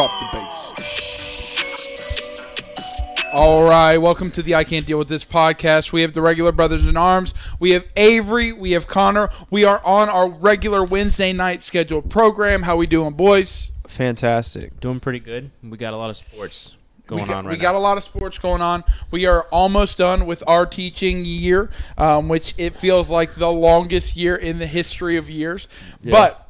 Drop the bass. All right, welcome to the I Can't Deal with This podcast. We have the regular brothers in arms. We have Avery. We have Connor. We are on our regular Wednesday night scheduled program. How we doing, boys? Fantastic. Doing pretty good. We got a lot of sports going we got, on right we now. got a lot of sports going on. We are almost done with our teaching year, um, which it feels like the longest year in the history of years. Yeah. But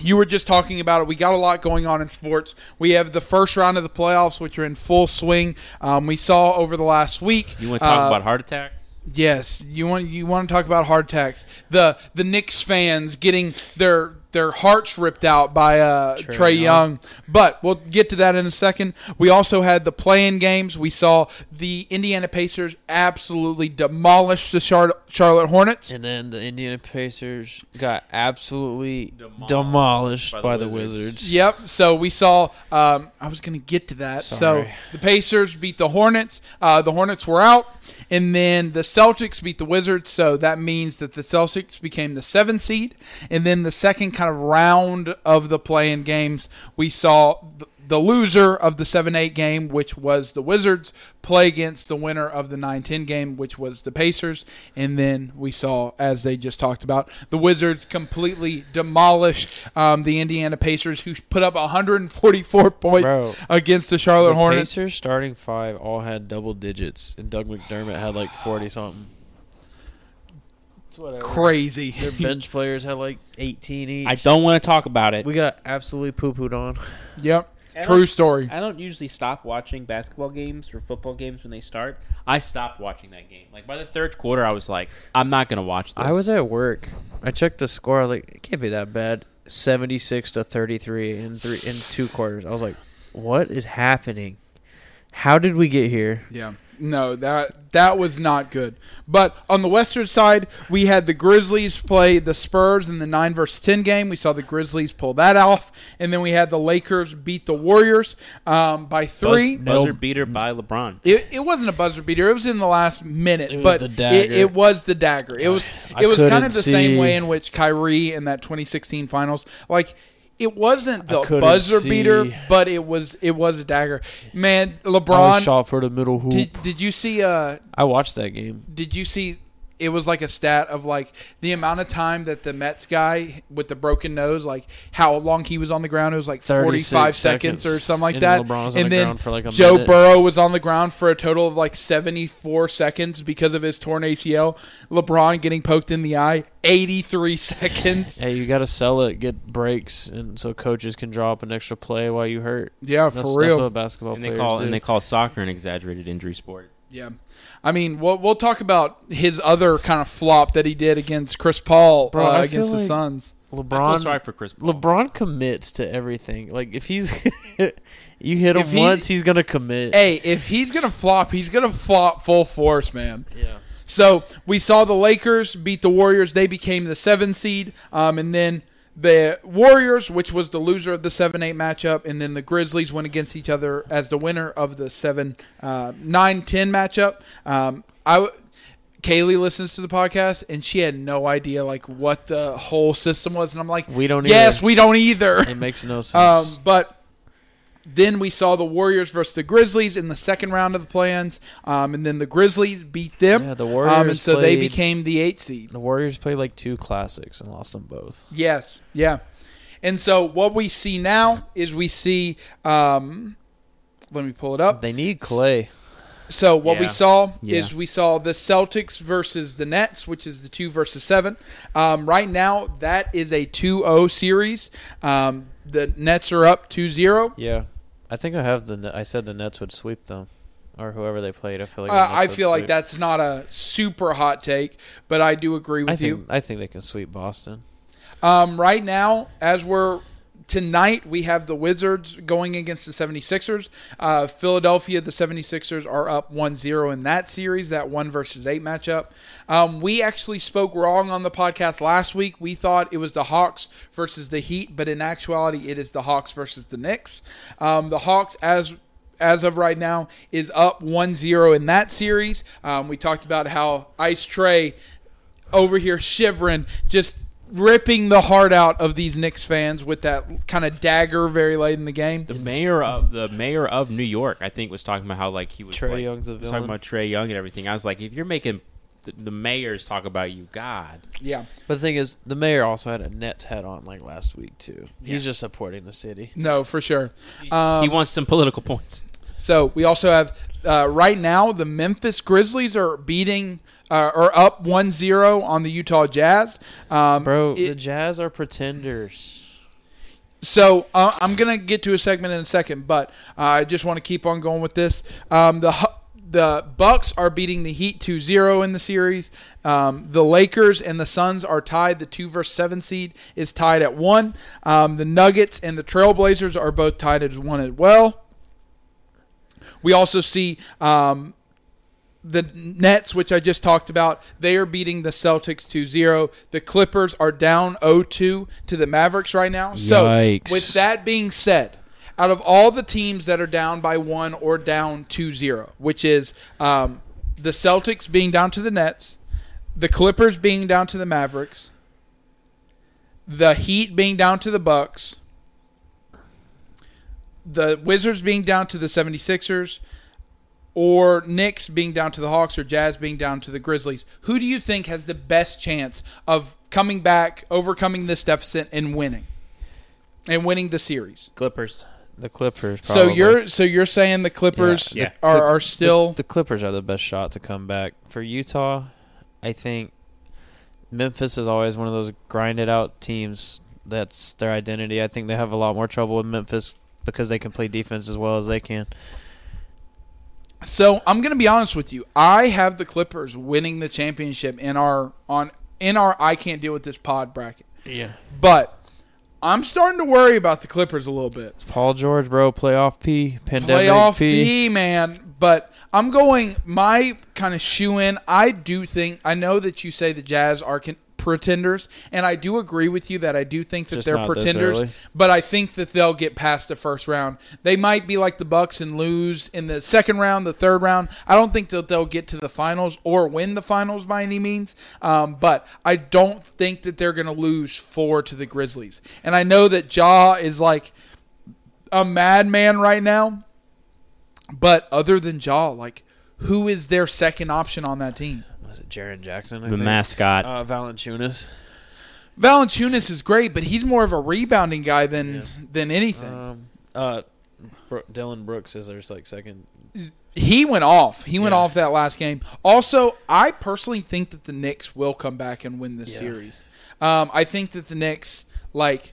you were just talking about it. We got a lot going on in sports. We have the first round of the playoffs, which are in full swing. Um, we saw over the last week. you want to talk uh, about heart attacks? Yes, you want you want to talk about heart attacks. The the Knicks fans getting their their hearts ripped out by uh, Trey, Trae Young. Young. But we'll get to that in a second. We also had the play-in games. We saw the Indiana Pacers absolutely demolish the Charlotte, Charlotte Hornets. And then the Indiana Pacers got absolutely Demolished demolished, by the by the Wizards. Wizards. Yep. So we saw. Um, I was going to get to that. Sorry. So the Pacers beat the Hornets. Uh, the Hornets were out, and then the Celtics beat the Wizards. So that means that the Celtics became the seven seed, and then the second kind of round of the play-in games, we saw. The, the loser of the 7 8 game, which was the Wizards, play against the winner of the 9 10 game, which was the Pacers. And then we saw, as they just talked about, the Wizards completely demolish um, the Indiana Pacers, who put up 144 points Bro, against the Charlotte the Hornets. Pacers starting five all had double digits, and Doug McDermott had like 40 something. It's whatever. Crazy. Their bench players had like 18 each. I don't want to talk about it. We got absolutely poo pooed on. yep. I True don't- story. I don't usually stop watching basketball games or football games when they start. I stopped watching that game. Like by the third quarter, I was like, I'm not gonna watch this. I was at work. I checked the score. I was like, it can't be that bad. 76 to 33 in three in two quarters. I was like, what is happening? How did we get here? Yeah. No, that that was not good. But on the Western side, we had the Grizzlies play the Spurs in the nine versus ten game. We saw the Grizzlies pull that off, and then we had the Lakers beat the Warriors um, by Buzz- three. buzzer Nope. beater by LeBron. It, it wasn't a buzzer beater. It was in the last minute, It was but the It, dagger. it was the dagger. It was I it was kind of the same way in which Kyrie in that 2016 Finals, like it wasn't the buzzer see. beater, but it was it was a dagger. Man, LeBron. shot for the middle hoop. Did, did you see? Uh, I watched that game. did you see? It was like a stat of like the amount of time that the Mets guy with the broken nose, like how long he was on the ground. It was like forty-five seconds, or something like And that. LeBron was on and the then ground for like a Joe minute. Burrow was on the ground for a total of like seventy-four seconds because of his torn ACL. LeBron getting poked in the eye, eighty-three seconds. Hey, you got to sell it, get breaks, and so coaches can draw up an extra play while you hurt. Yeah, That's, for that's real. what basketball And they call do. and they call soccer an exaggerated injury sport. Yeah. I mean, we'll, we'll talk about his other kind of flop that he did against Chris Paul Bro, uh, I against feel the like- Suns. I feel LeBron. sorry for Chris. Paul. LeBron commits to everything. Like if he's, you hit him If he- once, he's gonna commit. Hey, if he's gonna flop, he's gonna flop full force, man. Yeah. So we saw the Lakers beat the Warriors; they became the seven seed, um, and then the Warriors, which was the loser of the seven eight matchup, and then the Grizzlies went against each other as the winner of the seven uh, nine ten matchup. Um, I. w- Kaylee listens to the podcast and she had no idea like what the whole system was, and I'm like, We don't Yes, either. we don't either. It makes no Um, sense. but then we saw the Warriors versus the Grizzlies in the second round of the play-ins, um, and then the Grizzlies beat them. yeah, the um, and Warriors. so they became the eight seed. The Warriors played like two classics and lost them both. Yes, yeah. And so what we see now is we see. Um, let me pull it up. They need Clay. So what we saw Yeah. is we saw the Celtics versus the Nets, which is the two versus seven. Um, right now, that is a 2-0 series. Um, the Nets are up 2-0. Yeah, I think I have the. I said the Nets would sweep them, or whoever they played. I feel like. Uh, I feel like sweep. that's not a super hot take, but I do agree with I think you. I think they can sweep Boston. Um, right now, as we're tonight, we have the Wizards going against the 76ers. Uh, Philadelphia, the 76ers are up 1-0 in that series, that 1 versus 8 matchup. Um, we actually spoke wrong on the podcast last week. We thought it was the Hawks versus the Heat, but in actuality, it is the Hawks versus the Knicks. Um, the Hawks, as as of right now, is up 1-0 in that series. Um, we talked about how Ice Trae over here shivering, just ripping the heart out of these Knicks fans with that kind of dagger very late in the game. The mayor of the mayor of New York, I think, was talking about how like he was Trae like, Young's a was talking about Trae Young and everything. I was like, if you're making the, the mayors talk about you, God, Yeah. But the thing is, the mayor also had a Nets hat on like last week too. Yeah. He's just supporting the city. No, for sure. he Um, wants some political points. So we also have uh, right now the Memphis Grizzlies are beating uh, or up 1-0 on the Utah Jazz. Um, Bro, it- the Jazz are pretenders. So uh, I'm gonna get to a segment in a second, but uh, I just want to keep on going with this. Um, the the Bucks are beating the Heat 2-0 in the series. Um, the Lakers and the Suns are tied. The two versus seven seed is tied at one. Um, the Nuggets and the Trailblazers are both tied at one as well. We also see um, the Nets, which I just talked about, they are beating the Celtics 2-0. The Clippers are down 0-2 to the Mavericks right now. So, with that being said, out of all the teams that are down by 1 or down 2-0, which is um, the Celtics being down to the Nets, the Clippers being down to the Mavericks, the Heat being down to the Bucks, the Wizards being down to the 76ers, or Knicks being down to the Hawks or Jazz being down to the Grizzlies. Who do you think has the best chance of coming back, overcoming this deficit, and winning? And winning the series. Clippers. The Clippers. So you're so you're saying the Clippers Yeah. are, The- are still the, the Clippers are the best shot to come back for Utah. I think Memphis is always one of those grinded out teams. That's their identity. I think they have a lot more trouble with Memphis because they can play defense as well as they can. So I'm gonna be honest with you. I have the Clippers winning the championship in our on in our I can't deal with this pod bracket. Yeah. But I'm starting to worry about the Clippers a little bit. Paul George, bro, playoff P, pandemic Playoff P. P, man. But I'm going my kind of shoe in. I do think I know that you say the Jazz are con- pretenders, and I do agree with you that I do think that Just they're not this pretenders. early. But I think that they'll get past the first round. They might be like the Bucks and lose in the second round, the third round. I don't think that they'll get to the finals or win the finals by any means. Um, but I don't think that they're going to lose four to the Grizzlies. And I know that Ja is like a madman right now. But other than Ja, like who is their second option on that team? Was it Jaren Jackson? I The think? mascot. Uh, Valanciunas. Valanciunas is great, but he's more of a rebounding guy than Yeah. than anything. Um, uh, Bro- Dillon Brooks is their like second. he went off. He went Yeah. off that last game. Also, I personally think that the Knicks will come back and win this Yeah. series. Um, I think that the Knicks, like,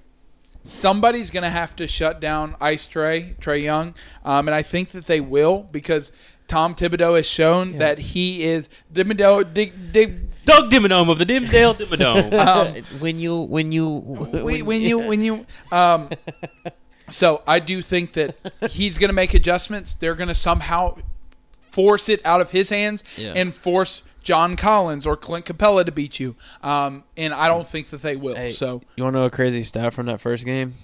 somebody's going to have to shut down Ice Trae, Trae Young, um, and I think that they will because Tom Thibodeau has shown Yeah. that he is Thibodeau. Dig, dig, Doug Dimmadome of the Dimmsdale Dimmadome. um, when you when you when, when you when you um so i do think that he's going to make adjustments they're going to somehow force it out of his hands Yeah. and force john collins or clint capela to beat you um and i don't think that they will Hey, so You want to know a crazy stat from that first game?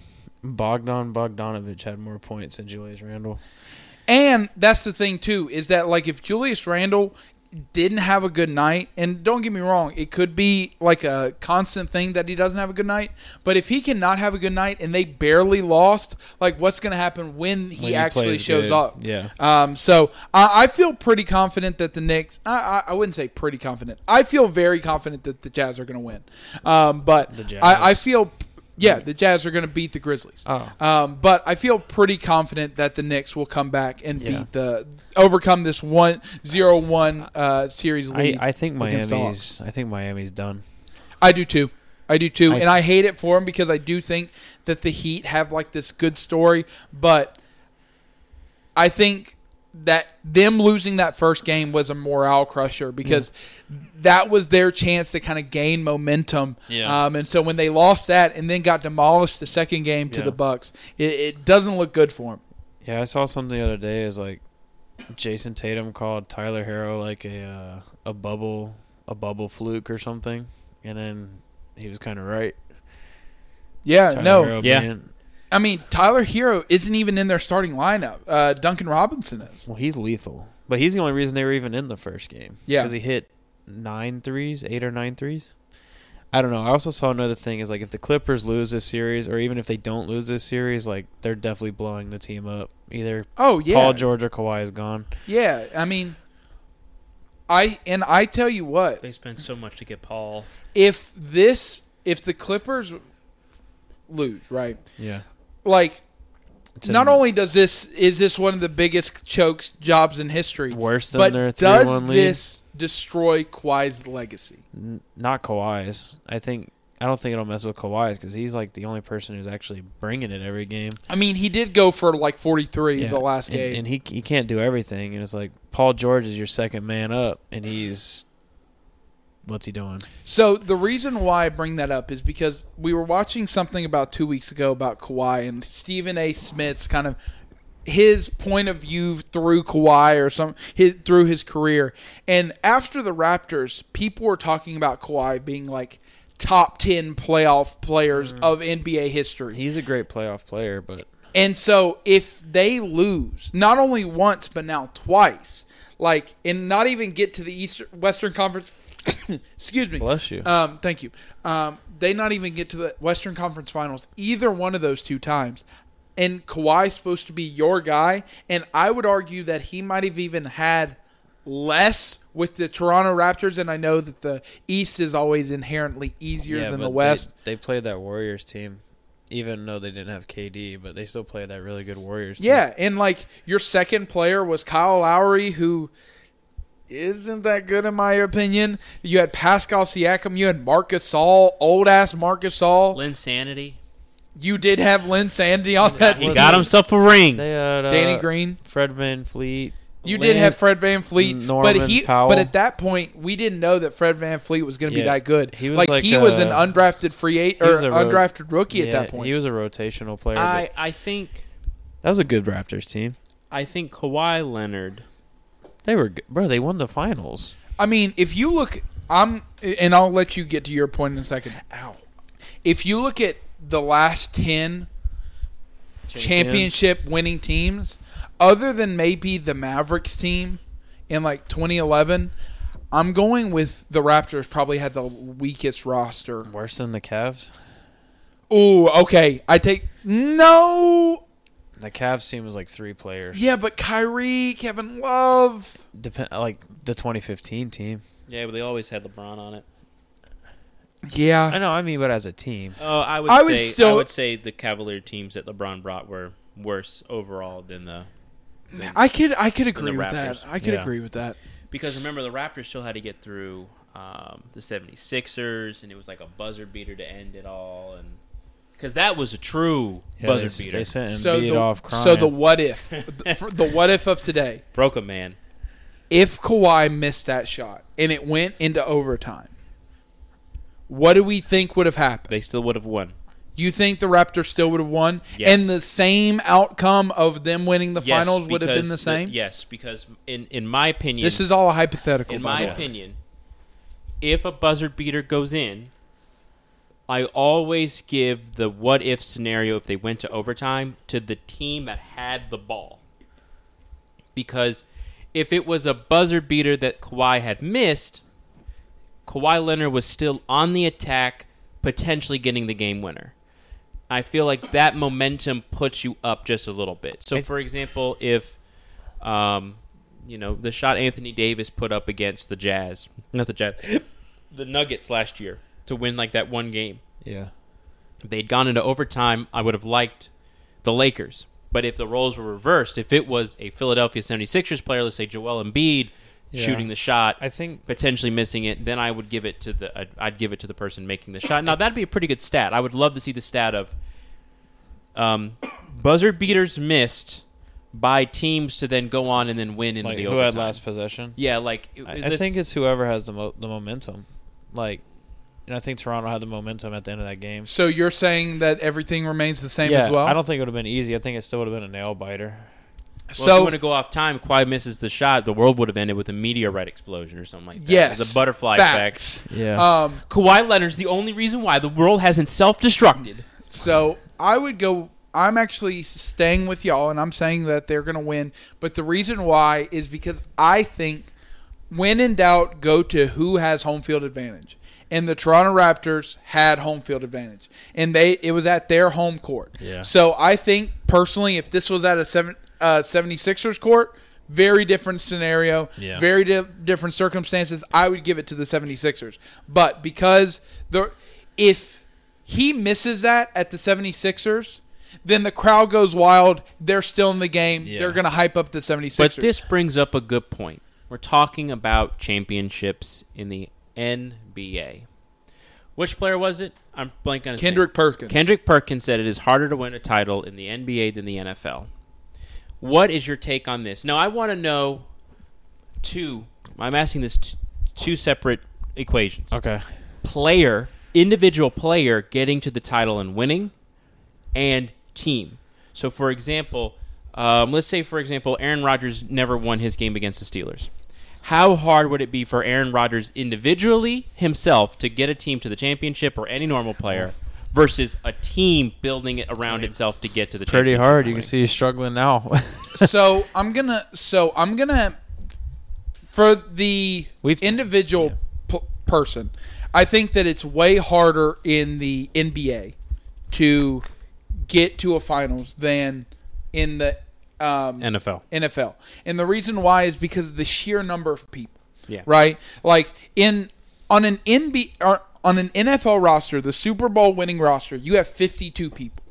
Bogdan Bogdanovich had more points than Julius Randle. And that's the thing too is that like if julius randle didn't have a good night and don't get me wrong it could be like a constant thing that he doesn't have a good night but if he cannot have a good night and they barely lost like what's going to happen when he When he actually shows good, up? Yeah. um so I, I feel pretty confident that the Knicks I, I I wouldn't say pretty confident. I feel very confident that the Jazz are going to win. Um but I, I feel yeah the Jazz are going to beat the Grizzlies Oh. um, but I feel pretty confident that the Knicks will come back and Yeah. beat the overcome this one zero one uh, series I, lead. I think Miami's I think Miami's done. I do too. I do too, I- and I hate it for them because I do think that the Heat have like this good story, but I think that them losing that first game was a morale crusher because that was their chance to kind of gain momentum. Yeah. Um, and so when they lost that and then got demolished the second game to Yeah. the Bucks, it, it doesn't look good for them. Yeah, I saw something the other day. Is like Jayson Tatum called Tyler Herro like a uh, a bubble a bubble fluke or something, and then he was kind of right. Yeah, Tyler no, Herro Yeah. being- I mean Tyler Herro isn't even in their starting lineup. Uh, Duncan Robinson is. well, he's lethal, but he's the only reason they were even in the first game. Yeah. because he hit nine threes, eight or nine threes. I don't know. I also saw another thing is like if the Clippers lose this series, or even if they don't lose this series, like they're definitely blowing the team up. Either Oh yeah, Paul George or Kawhi is gone. yeah. I mean, I and I tell you what, They spent so much to get Paul. if this, if the Clippers lose, right? Yeah. Like, It's not only does this is this one of the biggest chokes jobs in history, worse than but their does three-one lead. this destroy Kawhi's legacy? N- not Kawhi's. I think I don't think it'll mess with Kawhi's because he's like the only person who's actually bringing it every game. I mean, he did go for like 43 Yeah. the last and, game. and he he can't do everything. And it's like Paul George is your second man up, and he's what's he doing? So the reason why I bring that up is because we were watching something about two weeks ago about Kawhi and Stephen A. Smith's kind of his point of view through Kawhi or some his, through his career. And after the Raptors, people were talking about Kawhi being like top ten playoff players mm. of NBA history. He's a great playoff player, but And so if they lose, not only once but now twice, like and not even get to the Eastern Western Conference excuse me. bless you. Um, thank you. Um, they not even get to the Western Conference Finals either one of those two times. And Kawhi's supposed to be your guy, and I would argue that he might have even had less with the Toronto Raptors. And I know that the East is always inherently easier yeah, than the West. They, they played that Warriors team, even though they didn't have KD, but they still played that really good Warriors. team. Yeah, and like your second player was Kyle Lowry, who isn't that good in my opinion. You had Pascal Siakam, you had Marc Gasol, old ass Marc Gasol. Lynn Sanity. You did have Lynn Sandy on that He team. got himself a ring. They had uh, Danny Green. Fred VanVleet. You Lynn- did have Fred VanVleet, Norman but he Powell. but at that point we didn't know that Fred VanVleet was going to be that good. he was like, like he was an undrafted free eight or ro- undrafted rookie at that point. He was a rotational player. I I think that was a good Raptors team. I think Kawhi Leonard. They were good. Bro, they won the finals. I mean, if you look, I'm, and I'll let you get to your point in a second. Ow. If you look at the last ten championship winning teams, other than maybe the Mavericks team in like 2011, I'm going with the Raptors. Probably had the weakest roster. Worse than the Cavs. Ooh, okay. I take no. The Cavs team was like three players. Yeah, but Kyrie, Kevin Love. Depend like the 2015 team. Yeah, but they always had LeBron on it. Yeah, I know. I mean, but as a team, Oh, I would I say would I still- would say the Cavalier teams that LeBron brought were worse overall than the than- I could I could agree with that. I could Yeah. agree with that. because remember the Raptors still had to get through um, the 76ers and it was like a buzzer beater to end it all and because that was a true yeah, buzzer they, beater they sent So Embiid the, off crying. so the what if the, the what if of today broke a man if Kawhi missed that shot and it went into overtime, what do we think would have happened? they still would have won You think the Raptors still would have won, Yes. and the same outcome of them winning the Yes, finals would have been the same? yes because in in my opinion This is all a hypothetical. in my opinion if a buzzer beater goes in I always give the what if scenario if they went to overtime to the team that had the ball. Because if it was a buzzer beater that Kawhi had missed, Kawhi Leonard was still on the attack, potentially getting the game winner. I feel like that momentum puts you up just a little bit. So, for example, if, um, you know, the shot Anthony Davis put up against the Jazz, not the Jazz, the Nuggets last year to win like that one game, yeah, if they'd gone into overtime, I would have liked the Lakers. But if the roles were reversed, if it was a Philadelphia 76ers player, let's say Joel Embiid, Yeah. shooting the shot, I think potentially missing it, then I would give it to the I'd, I'd give it to the person making the shot. Now that'd be a pretty good stat. I would love to see the stat of um, buzzer beaters missed by teams to then go on and then win in like the who overtime. had last possession. Yeah, like I, I think it's whoever has the mo- the momentum. Like, and I think Toronto had the momentum at the end of that game. So you're saying that everything remains the same yeah, as well? I don't think it would have been easy. I think it still would have been a nail biter. Well, if you so want to go off time, Kawhi misses the shot. The world would have ended with a meteorite explosion or something like that. yes, the butterfly facts. effect. Yeah, Um, Kawhi Leonard's the only reason why the world hasn't self-destructed. So I would go. I'm actually staying with y'all, and I'm saying that they're going to win. But the reason why is because I think when in doubt, go to who has home field advantage. And the Toronto Raptors had home field advantage, and they it was at their home court. Yeah. So I think personally, if this was at a seven, uh, 76ers court, very different scenario, Yeah. very di- different circumstances. I would give it to the 76ers. But because the if he misses that at the 76ers, then the crowd goes wild. They're still in the game. Yeah. They're going to hype up the 76ers. But this brings up a good point. We're talking about championships in the NBA. Which player was it? I'm blanking on his Kendrick name. Perkins. Kendrick Perkins said it is harder to win a title in the NBA than the NFL. What is your take on this? Now, I want to know two. I'm asking this t- two separate equations. Okay. Player, individual player getting to the title and winning, and team. So, for example, um, let's say, for example, Aaron Rodgers never won his game against the Steelers. How hard would it be for Aaron Rodgers individually himself to get a team to the championship or any normal player versus a team building it around itself to get to the championship? Pretty hard. and You can see he's struggling now. so I'm gonna. So I'm gonna. For the We've- individual p- person, I think that it's way harder in the NBA to get to a finals than in the um, NFL. NFL. And the reason why is because of the sheer number of people. Yeah. Right? Like in on an NB or on an NFL roster, the Super Bowl winning roster, you have 52 people.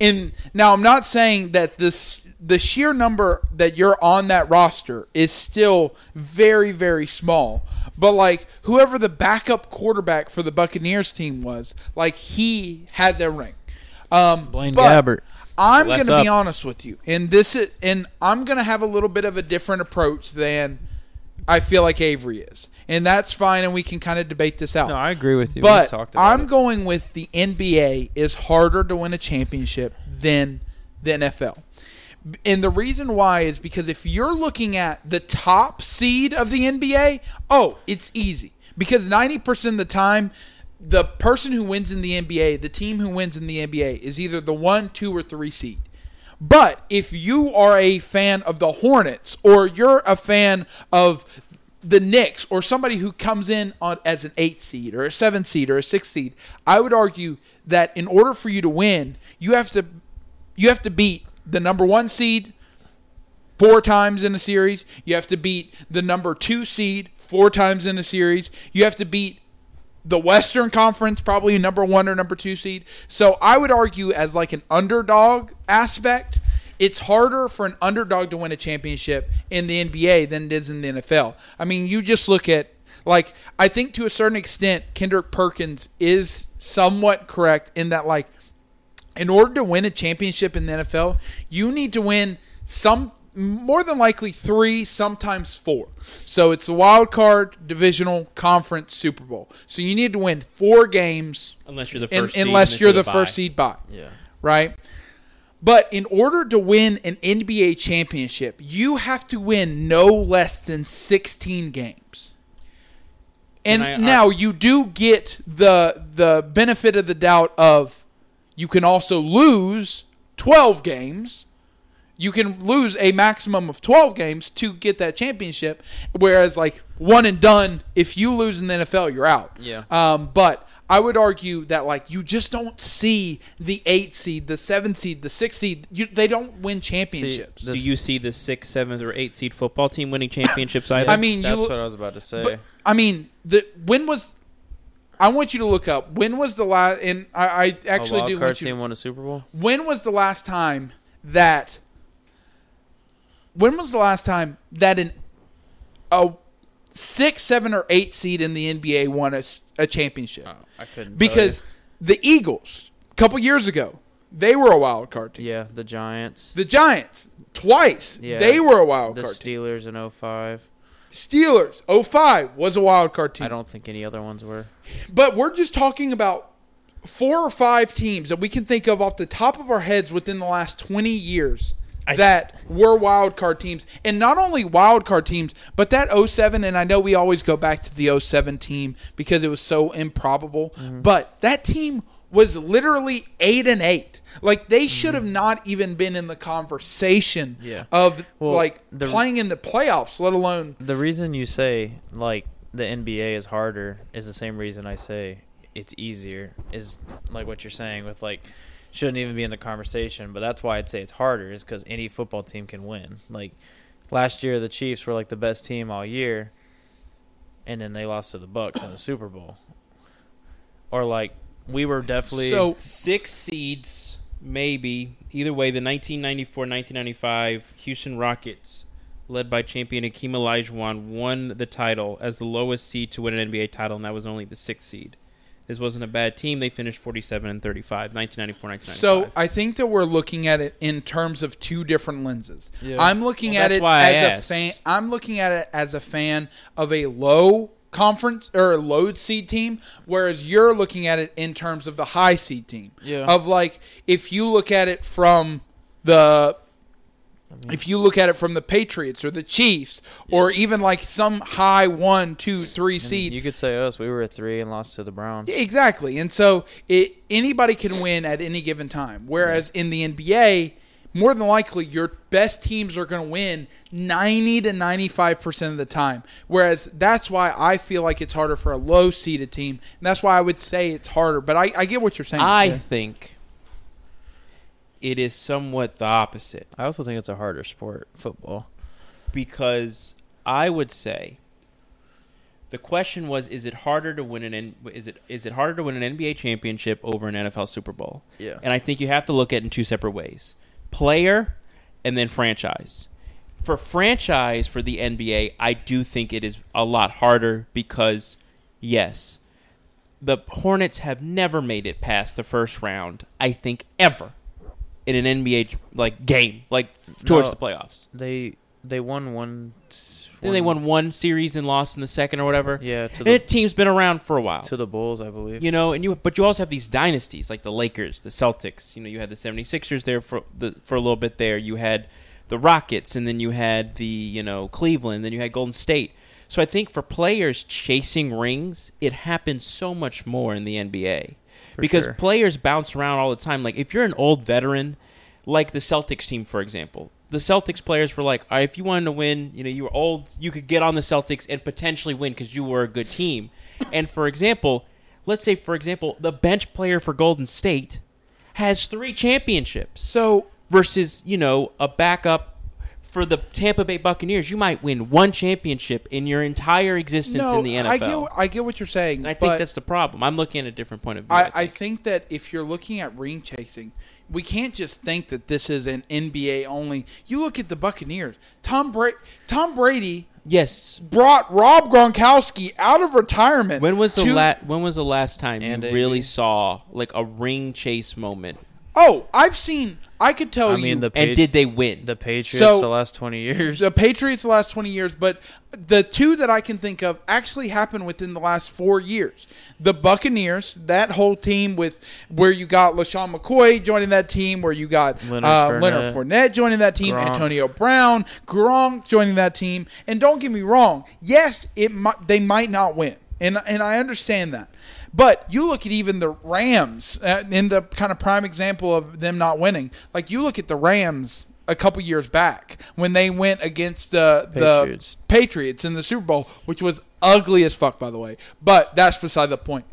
And now I'm not saying that this the sheer number that you're on that roster is still very very small. But like whoever the backup quarterback for the Buccaneers team was, like he has a ring. Um, Blaine but Gabbert. I'm going to be honest with you, and this is, and I'm going to have a little bit of a different approach than I feel like Avery is, and that's fine, and we can kind of debate this out. no, I agree with you. But talked about I'm it. going with the NBA is harder to win a championship than the NFL. And the reason why is because if you're looking at the top seed of the NBA, oh, it's easy. Because 90% of the time, the person who wins in the NBA, the team who wins in the NBA, is either the one, two, or three seed. But if you are a fan of the Hornets or you're a fan of the Knicks or somebody who comes in on as an eight seed or a seven seed or a six seed, I would argue that in order for you to win, you have to you have to beat the number one seed four times in a series. You have to beat the number two seed four times in a series. You have to beat the Western Conference, probably number one or number two seed. So I would argue, as like an underdog aspect, it's harder for an underdog to win a championship in the NBA than it is in the NFL. I mean, you just look at like I think to a certain extent, Kendrick Perkins is somewhat correct in that like in order to win a championship in the NFL, you need to win some more than likely three, sometimes four. So it's a wild card, divisional, conference, Super Bowl. So you need to win four games Unless you're the in, first seed, unless you're then the bye. first seed by Yeah. right? But in order to win an NBA championship, you have to win no less than 16 games. And I- I- now you do get the the benefit of the doubt of you can also lose 12 games. You can lose a maximum of 12 games to get that championship whereas like one and done if you lose in the NFL you're out. Yeah. Um, but I would argue that like you just don't see the eight seed, the seven seed, the six seed. You, they don't win championships. the- Do you see the sixth, seventh, or eight seed football team winning championships either? I mean, That's you, what I was about to say. but I mean, the when was? I want you to look up when was the last, and I actually wild do card want you. team won a Super Bowl. When was the last time that? When was the last time that an a six, seven, or eight seed in the NBA won a championship? Oh, I couldn't because the Eagles, a couple years ago, they were a wild card team. yeah, the Giants, The Giants, twice, Yeah. they were a wild the card team. Steelers in 05. Steelers, 05 was a wild card team. I don't think any other ones were. But we're just talking about four or five teams that we can think of off the top of our heads within the last 20 years that were wild card teams. And not only wild card teams, but that 07, and I know we always go back to the 07 team because it was so improbable, mm-hmm. but that team was literally eight and eight. Like they mm-hmm. should have not even been in the conversation Yeah. of Well, like the- playing in the playoffs, let alone The reason you say like the NBA is harder is the same reason I say it's easier. Is like what you're saying with like shouldn't even be in the conversation, but that's why I'd say it's harder is because any football team can win. Like last year, the Chiefs were like the best team all year, and then they lost to the Bucks in the Super Bowl. Or like we were definitely so Six seeds, maybe. Either way, the 1994-1995 Houston Rockets, led by champion Hakeem Olajuwon, won the title as the lowest seed to win an NBA title, and that was only the sixth seed. This wasn't a bad team. They finished 47 and 35, 1994, 1995. So I think that we're looking at it in terms of two different lenses. Yeah. I'm looking Well, at it why I as a fan. I'm looking at it as a fan of a low conference or a low seed team, whereas you're looking at it in terms of the high seed team. Yeah. Of like, if you look at it from the if you look at it from the Patriots or the Chiefs, or even like some high one, two, three seed, You could say oh, us. We were at three and lost to the Browns. Exactly. And so it, anybody can win at any given time. Whereas in the NBA, more than likely your best teams are going to win 90 to 95% of the time. Whereas that's why I feel like it's harder for a low seeded team. And that's why I would say it's harder. But I, I get what you're saying. I Yeah. think it is somewhat the opposite. I also think it's a harder sport, football. because I would say the question was: Is it harder to win an N- is it is it harder to win an NBA championship over an NFL Super Bowl? Yeah. And I think you have to look at it in two separate ways: player and then franchise. For franchise for the NBA, I do think it is a lot harder because yes, the Hornets have never made it past the first round. I think ever in an NBA like game, like towards No. the playoffs. They they won one. Then they won one series and lost in the second or whatever. Yeah, to And the team's been around for a while. to the Bulls, I believe. You know, and you but you also have these dynasties like the Lakers, the Celtics. You know, you had the 76ers there for the for a little bit there. You had the Rockets and then you had the, you know, Cleveland, then you had Golden State. So I think for players chasing rings, it happens so much more in the NBA. Because sure. players bounce around all the time. Like if you're an old veteran, like the Celtics team, for example, the Celtics players were like, all right, if you wanted to win, you know, you were old, you could get on the Celtics and potentially win because you were a good team. And for example, let's say, for example, the bench player for Golden State has three championships So versus, you know, a backup for the Tampa Bay Buccaneers. You might win one championship in your entire existence no, in the NFL. I get, I get what you're saying. and I think that's the problem. I'm looking at a different point of view. I, I think that if you're looking at ring chasing, we can't just think that this is an NBA only. You look at the Buccaneers. Tom Brady. Tom Brady yes, brought Rob Gronkowski out of retirement. When was the to- la- When was the last time And you AD. really saw like a ring chase moment? Oh, I've seen. I could tell I you mean the And did they win? the Patriots So- the last twenty years. the Patriots the last 20 years, but the two that I can think of actually happened within the last four years. The Buccaneers, that whole team with where you got LeSean McCoy joining that team, where you got Leonard uh, Fournette. Leonard Fournette joining that team, Gronk. Antonio Brown, Gronk joining that team. And don't get me wrong, yes, it might, they might not win, and and I understand that. But you look at even the Rams uh, in the kind of prime example of them not winning. Like you look at the Rams a couple years back when they went against the Patriots. the Patriots in the Super Bowl, which was ugly as fuck, by the way. But that's beside the point.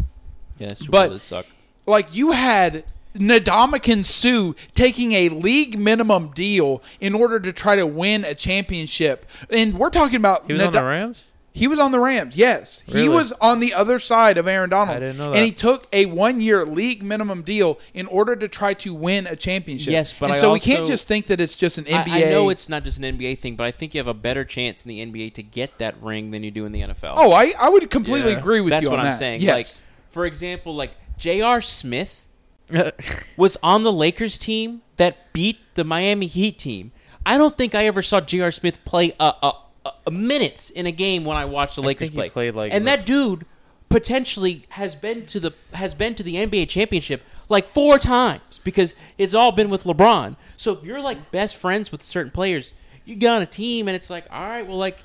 yeah, Super but- Bowl suck. Like you had Ndamukong Suh taking a league minimum deal in order to try to win a championship, and we're talking about he was on the Rams. He was on the Rams. Yes, he was on the other side of Aaron Donald. I didn't know And he took a one-year league minimum deal in order to try to win a championship. Yes, but and I so we can't just think that it's just an NBA. I know it's not just an NBA thing, but I think you have a better chance in the NBA to get that ring than you do in the NFL. Oh, I, I would completely Yeah. agree with that's you That's what I'm that. saying. Yes. Like, for example, like J.R. Smith was on the Lakers team that beat the Miami Heat team. I don't think I ever saw J.R. Smith play a, a, a, a minutes in a game when I watched the I Lakers think he play. played, like, and the- that dude potentially has been to the has been to the NBA championship like four times because it's all been with LeBron. So if you're like best friends with certain players, you get on a team and it's like, all right, well, like,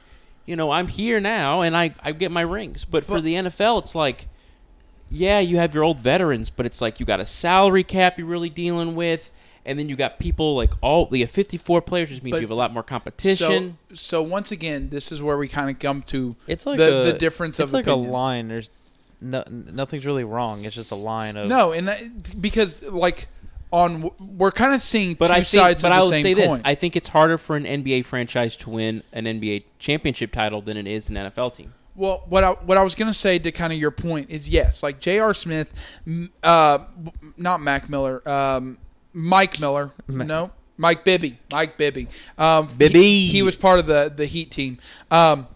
you know, I'm here now and I, I get my rings. But for the NFL, it's like yeah, you have your old veterans, but it's like you got a salary cap you're really dealing with, and then you got people like all you have 54 players, which means But- you have a lot more competition. So, so once again, this is where we kind of come to It's like the, a, the difference It's of like opinion. a line. There's no, nothing's really wrong. It's just a line of No, and that, because like on we're kind of seeing but two I think, sides but of I the will same say coin. this: I think it's harder for an NBA franchise to win an NBA championship title than it is an NFL team. Well, what I what I was gonna say to kind of your point is yes, like J.R. Smith, uh, not Mac Miller, um, Mike Miller, no, Mike Bibby, Mike Bibby, um, Bibby. He, he was part of the the Heat team. Um,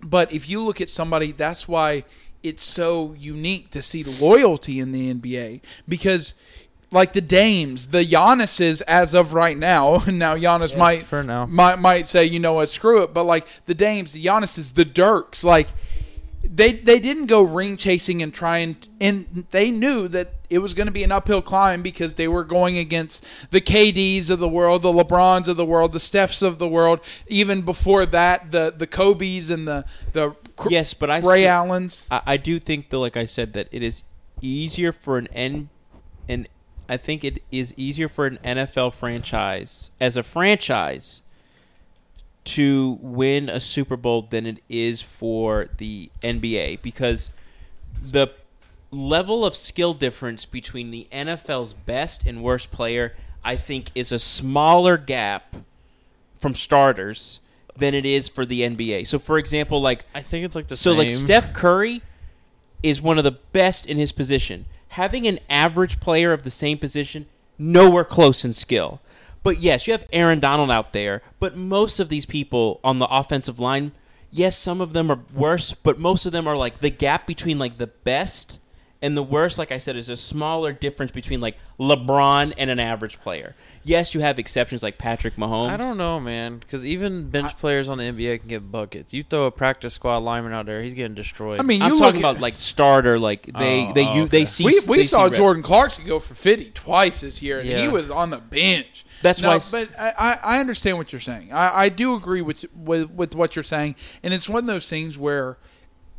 but if you look at somebody, that's why it's so unique to see loyalty in the NBA because. Like the Dames, the Giannis's as of right now. Now Giannis might for now. might might say, you know what, screw it. But like the Dames, the Giannis's, the Dirks, like they they didn't go ring chasing and try and and they knew that it was going to be an uphill climb because they were going against the KDs of the world, the LeBrons of the world, the Stephs of the world. Even before that, the the Kobe's and the the Yes, but I Ray still- Allens. I, I do think though, like I said, that it is easier for an N, and I think it is easier for an NFL franchise as a franchise to win a Super Bowl than it is for the NBA because the level of skill difference between the NFL's best and worst player, I think, is a smaller gap from starters than it is for the NBA. So, for example, like I think it's like the so same. like Steph Curry is one of the best in his position. Having an average player of the same position, nowhere close in skill. But yes, you have Aaron Donald out there, but most of these people on the offensive line, yes, some of them are worse, but most of them are like the gap between like the best and the worst, like I said, is a smaller difference between like LeBron and an average player. Yes, you have exceptions like Patrick Mahomes. I don't know, man, because even bench players on the NBA can get buckets. You throw a practice squad lineman out there, he's getting destroyed. I mean, you I'm look talking at- about like starter, like they Oh, they oh, you they see we, we they saw see. Jordan Clarkson go for 50 twice this year, and he was on the bench. That's no, why s- But I, I I understand what you're saying. I, I do agree with, with with what you're saying, and it's one of those things where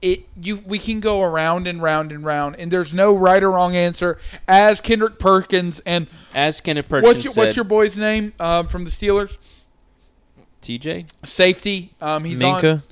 it you we can go around and round and round, and there's no right or wrong answer. As Kendrick Perkins and As Kendrick Perkins what's your said, what's your boy's name um, from the Steelers? TJ? Safety. Um, he's on.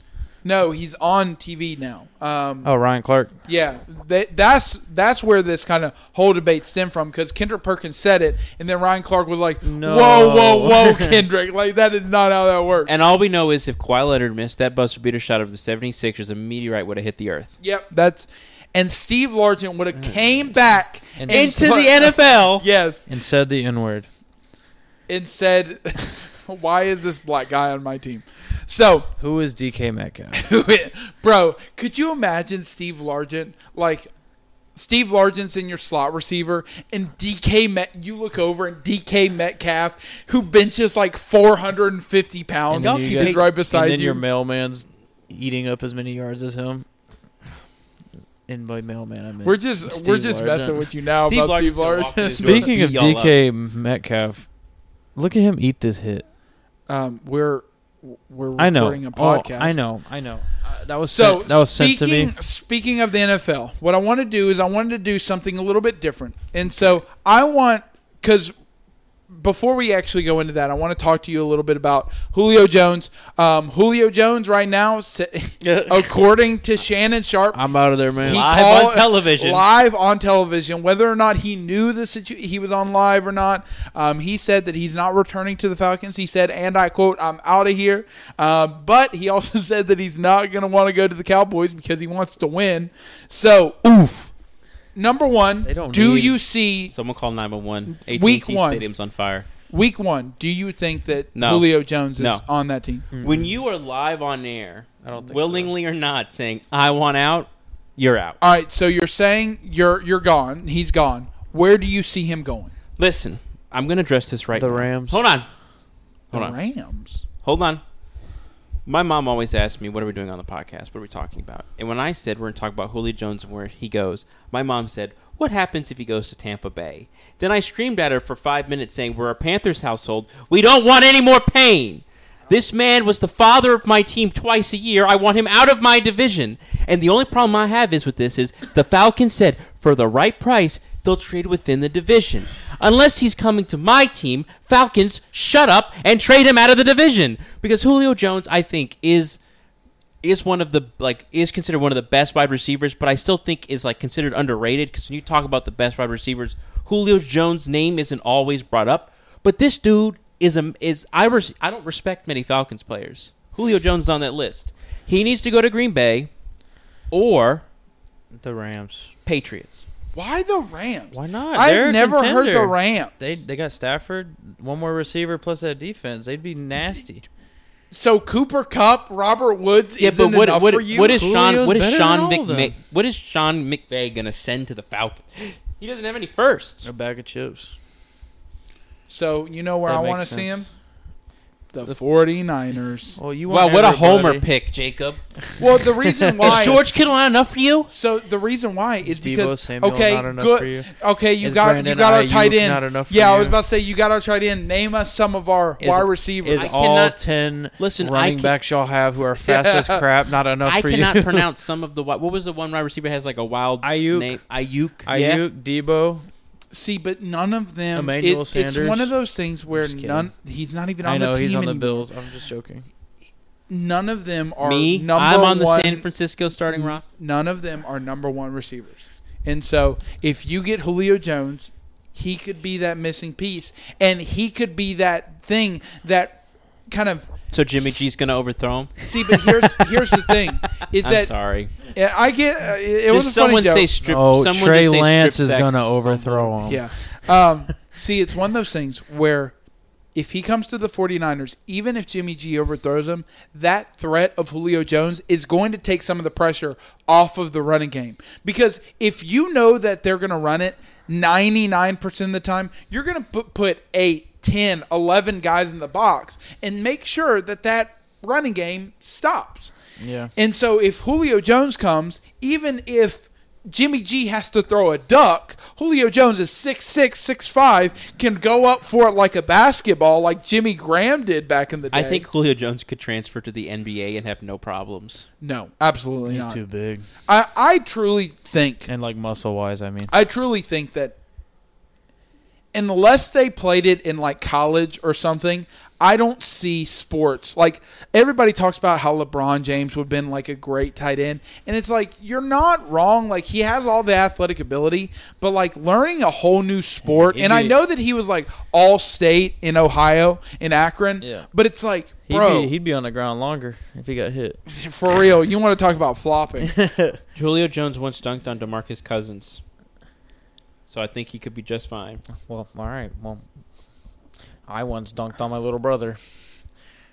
Minkah. No, he's on TV now. Um, Oh, Ryan Clark. Yeah, that, that's that's where this kind of whole debate stemmed from because Kendrick Perkins said it, and then Ryan Clark was like, No. "Whoa, whoa, whoa, Kendrick! Like that is not how that works." And all we know is if Kawhi Leonard missed that buzzer beater shot of the 76ers, a meteorite would have hit the earth. yep, that's and Steve Largent would have came back And- Into the NFL. Yes, And said the N word. and said, "Why is this black guy on my team?" So, Who is DK Metcalf? bro, could you imagine Steve Largent like? Steve Largent's in your slot receiver, and DK Met. You look over, and DK Metcalf, who benches like 450 pounds, And you is get- right beside and then you. your mailman's eating up as many yards as him. And by mailman, I mean we're just Steve we're just Largent. messing with you now Steve about Largent's Steve gonna walk in Largent. Speaking of Beat y'all DK Metcalf, look at him eat this hit. Um, we're we're I know. recording a Oh, podcast. I know. I know. Uh, that was So sent, that was sent to me. speaking of the NFL, what I want to do is I wanted to do something a little bit different, and so I want because before we actually go into that, I want to talk to you a little bit about Julio Jones. Um, Julio Jones right now, according to Shannon Sharpe, I'm out of there, man. Live on television. Live on television, whether or not he knew the situ- he was on live or not. Um, he said that he's not returning to the Falcons. He said, and I quote, "I'm out of here." Uh, but he also said that he's not going to want to go to the Cowboys because he wants to win. So, oof. Number one, They don't do need- you see Someone call 911. AT&T Week one. Stadium's on fire. week one? Do you think that No. Julio Jones is No. on that team? Hmm. When you are live on air, I don't think willingly or not, saying, I want out, you're out. All right, so you're saying you're you're gone. He's gone. Where do you see him going? Listen, I'm going to address this right The now. Rams. Hold on. The Hold on. Rams. Hold on. My mom always asked me, "What are we doing on the podcast? What are we talking about?" And when I said we're going to talk about Julio Jones and where he goes, my mom said, "What happens if he goes to Tampa Bay?" Then I screamed at her for five minutes, saying, "We're a Panthers household. We don't want any more pain." This man was the father of my team twice a year. I want him out of my division. And the only problem I have is with this is the Falcons said for the right price they'll trade within the division. Unless he's coming to my team, Falcons, shut up and trade him out of the division because Julio Jones I think is is one of the like is considered one of the best wide receivers, but I still think is like considered underrated because when you talk about the best wide receivers, Julio Jones' name isn't always brought up. But this dude is a is I res, I don't respect many Falcons players. Julio Jones is on that list. He needs to go to Green Bay or The Rams. Patriots. Why the Rams? Why not? They're a I've never heard the contender. Rams. They they got Stafford, one more receiver plus that defense. They'd be nasty. so Cooper Kupp, Robert Woods Yeah, isn't but what enough what, for you. what is Sean Julio's what is Sean than all of them. McVay what is Sean McVay gonna send to the Falcons? He doesn't have any firsts. A bag of chips. so you know where That I want to see him? The 49ers. Well, you Wow, what a everybody- homer pick, Jacob. Well, the reason why Is George Kittle not enough for you? So the reason why is Deebo because Samuel okay, not enough good. for you? Okay, you Is got Brandon you got our Aiyuk tight end. not enough for yeah, I was you? about to say you got our tight end. Name us some of our Is- wide receivers. Is I all cannot- ten Listen, I running can- backs y'all have who are fast as crap not enough I for cannot you? pronounce some of the wi- what was the one wide receiver has like a wild Aiyuk. name Aiyuk. yeah. Aiyuk, Deebo. See, but none of them. Emmanuel it- it's one of those things where none. He's not even on I know the team he's on the anymore. Bills. I'm just joking. None of them are Me, number I'm on the. San Francisco starting roster. none of them are number one receivers. And so if you get Julio Jones, he could be that missing piece, and he could be that thing that kind of So Jimmy G's gonna overthrow him. see. But here's here's the thing: is I'm that sorry. Yeah, I get uh, it, it was a Just funny someone joke. say strip. Oh, someone Trey just say Lance strip is sex. gonna overthrow him. Yeah. Um, see, it's one of those things where if he comes to the 49ers, even if Jimmy G overthrows him, that threat of Julio Jones is going to take some of the pressure off of the running game. Because if you know that they're going to run it 99% of the time, you're going to put, put 8, 10, 11 guys in the box and make sure that that running game stops. Yeah. And so if Julio Jones comes, even if Jimmy G has to throw a duck, Julio Jones is 6'6", 6'5", can go up for it like a basketball like Jimmy Graham did back in the day. I think Julio Jones could transfer to the NBA and have no problems. no, absolutely He's not. too big I, I truly think and like muscle wise. I mean, I truly think that unless they played it in like college or something, I don't see sports like everybody talks about how LeBron James would have been like a great tight end, and it's like you're not wrong. Like he has all the athletic ability, but like learning a whole new sport, and I know that he was like all state in Ohio in Akron, Yeah. but it's like, he'd bro, be, he'd be on the ground longer if he got hit. for real, you want to talk about flopping? Julio Jones once dunked on DeMarcus Cousins, so I think he could be just fine. Well, all right. Well, I once dunked on my little brother.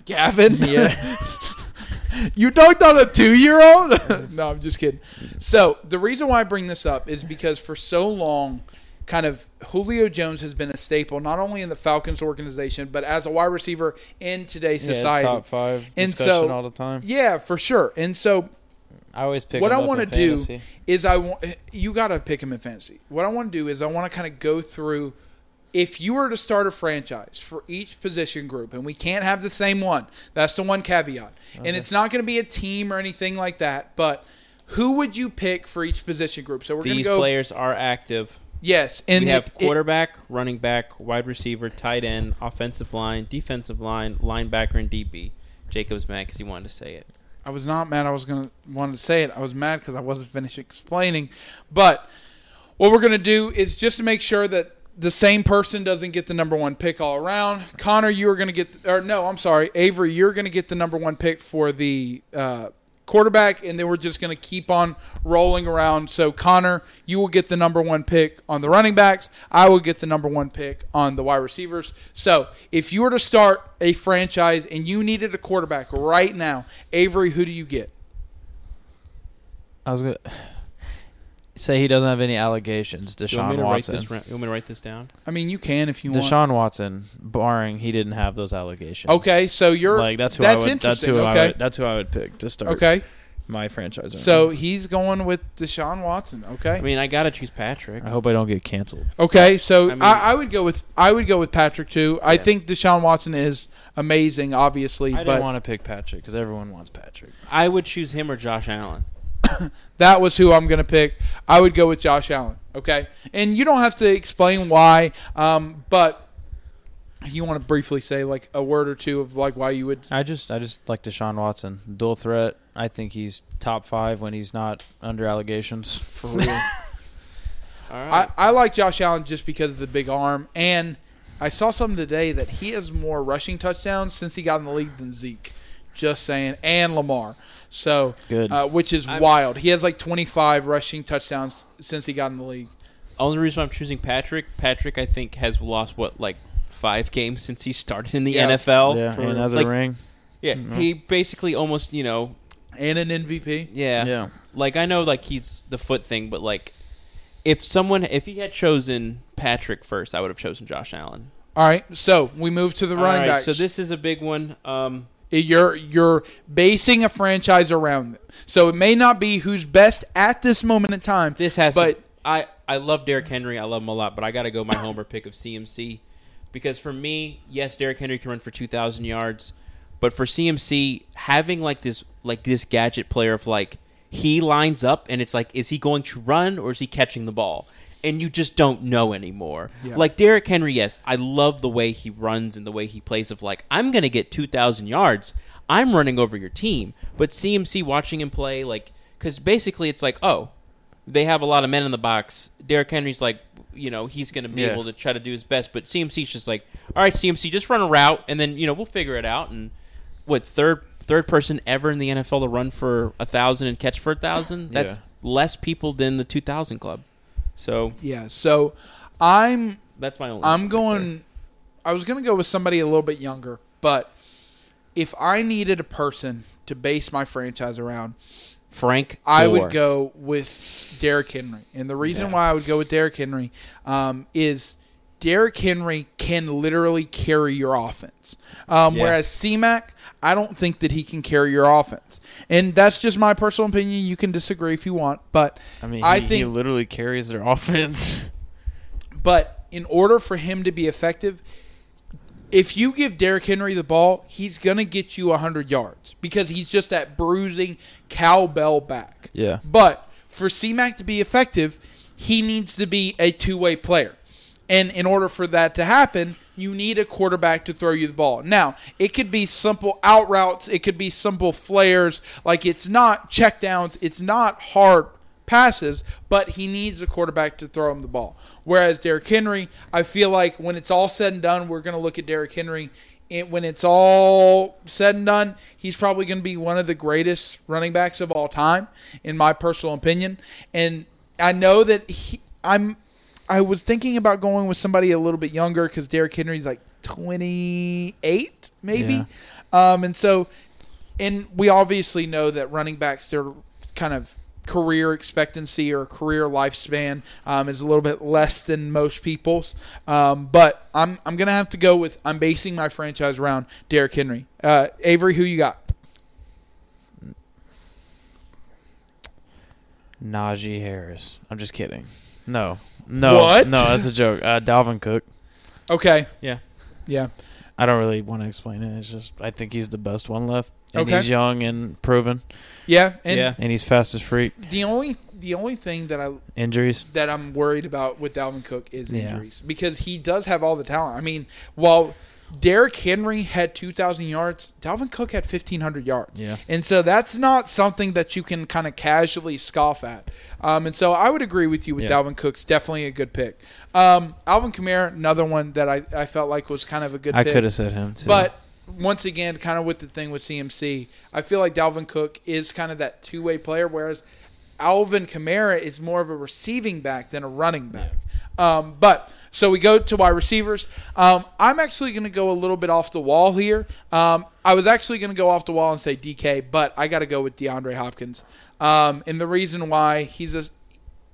Gavin, Yeah. You dunked on a two year old? no, I'm just kidding. So, the reason why I bring this up is because for so long, kind of Julio Jones has been a staple, not only in the Falcons organization, but as a wide receiver in today's society. top five And discussion so- all the time. Yeah, for sure. And so, I always pick. what I want to do fantasy. is I want you got to pick him in fantasy. What I want to do is I want to kind of go through if you were to start a franchise for each position group, and we can't have the same one. That's the one caveat. And it's not going to be a team or anything like that. But who would you pick for each position group? So we're going to These go. players are active. Yes, and we have it- it- quarterback, running back, wide receiver, tight end, offensive line, defensive line, linebacker, and DB. Jacob's mad because he wanted to say it. I was not mad. I was gonna wanted to say it. I was mad because I wasn't finished explaining. But what we're gonna do is just to make sure that the same person doesn't get the number one pick all around. Connor, you are gonna get, or no, I'm sorry, Avery, you're gonna get the number one pick for the uh, quarterback, and then we're just gonna keep on rolling around. So Connor, you will get the number one pick on the running backs. I will get the number one pick on the wide receivers. So if you were to start a franchise and you needed a quarterback right now, Avery, who do you get? I was gonna say he doesn't have any allegations. Do you want me Deshaun to write Watson. this? ra- You want me to write this down? I mean, you can if you want. Deshaun Watson, barring he didn't have those allegations. Okay, so you're like that's who that's I would. That's interesting. who okay. I would. That's who I would pick to start. okay. my franchise. So he's going with Deshaun Watson. Okay. I mean, I gotta choose Patrick. I hope I don't get canceled. Okay, so I, I mean- I, would go with I would go with Patrick too. I think Deshaun Watson is amazing, obviously, but I didn't want to pick Patrick because everyone wants Patrick. I would choose him or Josh Allen. that was who I'm going to pick. I would go with Josh Allen. Okay, and you don't have to explain why, um, but you want to briefly say like a word or two of like why you would. I just I just like Deshaun Watson, dual threat. I think he's top five when he's not under allegations for real. All I. I like Josh Allen just because of the big arm, and I saw something today that he has more rushing touchdowns since he got in the league than Zeke. Just saying, and Lamar. So Good. uh, which is I'm- wild. He has like 25 rushing touchdowns since he got in the league. Only reason I'm choosing Patrick, Patrick, I think has lost what like five games since he started in the Yeah. NFL. yeah, for- and has like- a ring. Yeah, he basically almost you know And an MVP. yeah Yeah. like I know like he's the foot thing, but like if someone if he had chosen Patrick first, I would have chosen Josh Allen. All right, so we move to the running All right, backs. So this is a big one. Um, you're you're basing a franchise around them. So it may not be who's best at this moment in time. this has, But- I I love Derrick Henry. I love him a lot, but I got to go my homer pick of CMC because for me, yes, Derrick Henry can run for two thousand yards, but for CMC having like this like this gadget player of like he lines up and it's like is he going to run or is he catching the ball? And you just don't know anymore. Yeah. Like Derrick Henry, yes, I love the way he runs and the way he plays. Of like, I'm going to get two thousand yards. I'm running over your team. But CMC watching him play, like, because basically it's like, oh, they have a lot of men in the box. Derrick Henry's like, you know, he's going to be Yeah. able to try to do his best. But CMC's just like, all right, CMC, just run a route, and then you know we'll figure it out. And what third third person ever in the NFL to run for a thousand and catch for a thousand? That's Yeah. less people than the two thousand club. So yeah, so I'm that's my only. I'm pick going. I was going to go with somebody a little bit younger, but if I needed a person to base my franchise around, there. Frank. I Gore. would go with Derrick Henry. And the reason Yeah. why I would go with Derrick Henry um, is Derrick Henry can literally carry your offense. Um, Yeah. Whereas C-Mac, I don't think that he can carry your offense. And that's just my personal opinion. You can disagree if you want, but I mean, I he, he literally carries their offense. But in order for him to be effective, if you give Derrick Henry the ball, he's going to get you 100 yards because he's just that bruising cowbell back. Yeah. But for CMAC to be effective, he needs to be a two way player. And in order for that to happen, you need a quarterback to throw you the ball. Now, it could be simple out routes, it could be simple flares. Like it's not checkdowns, it's not hard passes, but he needs a quarterback to throw him the ball. Whereas Derrick Henry, I feel like when it's all said and done, we're going to look at Derrick Henry. It, when it's all said and done, he's probably going to be one of the greatest running backs of all time, in my personal opinion. And I know that he, I'm. I was thinking about going with somebody a little bit younger because Derrick Henry's like 28, maybe. Yeah. Um, and so, and we obviously know that running backs, their kind of career expectancy or career lifespan um, is a little bit less than most people's. Um, but I'm I'm gonna have to go with I'm basing my franchise around Derrick Henry. Uh, Avery, who you got? Najee Harris. I'm just kidding. No, no, What? No, that's a joke. Uh, Dalvin Cook. Okay, Yeah. yeah, I don't really want to explain it. It's just I think he's the best one left, and Okay. he's young and proven, yeah. And Yeah. and he's fast as freak. the only the only thing that I Injuries. that I'm worried about with Dalvin Cook is Yeah. injuries because he does have all the talent. I mean, while Derrick Henry had 2,000 yards, Dalvin Cook had 1,500 yards. Yeah. And so that's not something that you can kind of casually scoff at. Um, and so I would agree with you with Yeah. Dalvin Cook's definitely a good pick. Um, Alvin Kamara, another one that I, I felt like was kind of a good I could have said him too. But once again, kind of with the thing with CMC, I feel like Dalvin Cook is kind of that two way player, whereas Alvin Kamara is more of a receiving back than a running back. Um, but so we go to wide receivers. Um, I'm actually going to go a little bit off the wall here. Um, I was actually going to go off the wall and say DK, but I got to go with DeAndre Hopkins. Um, and the reason why he's a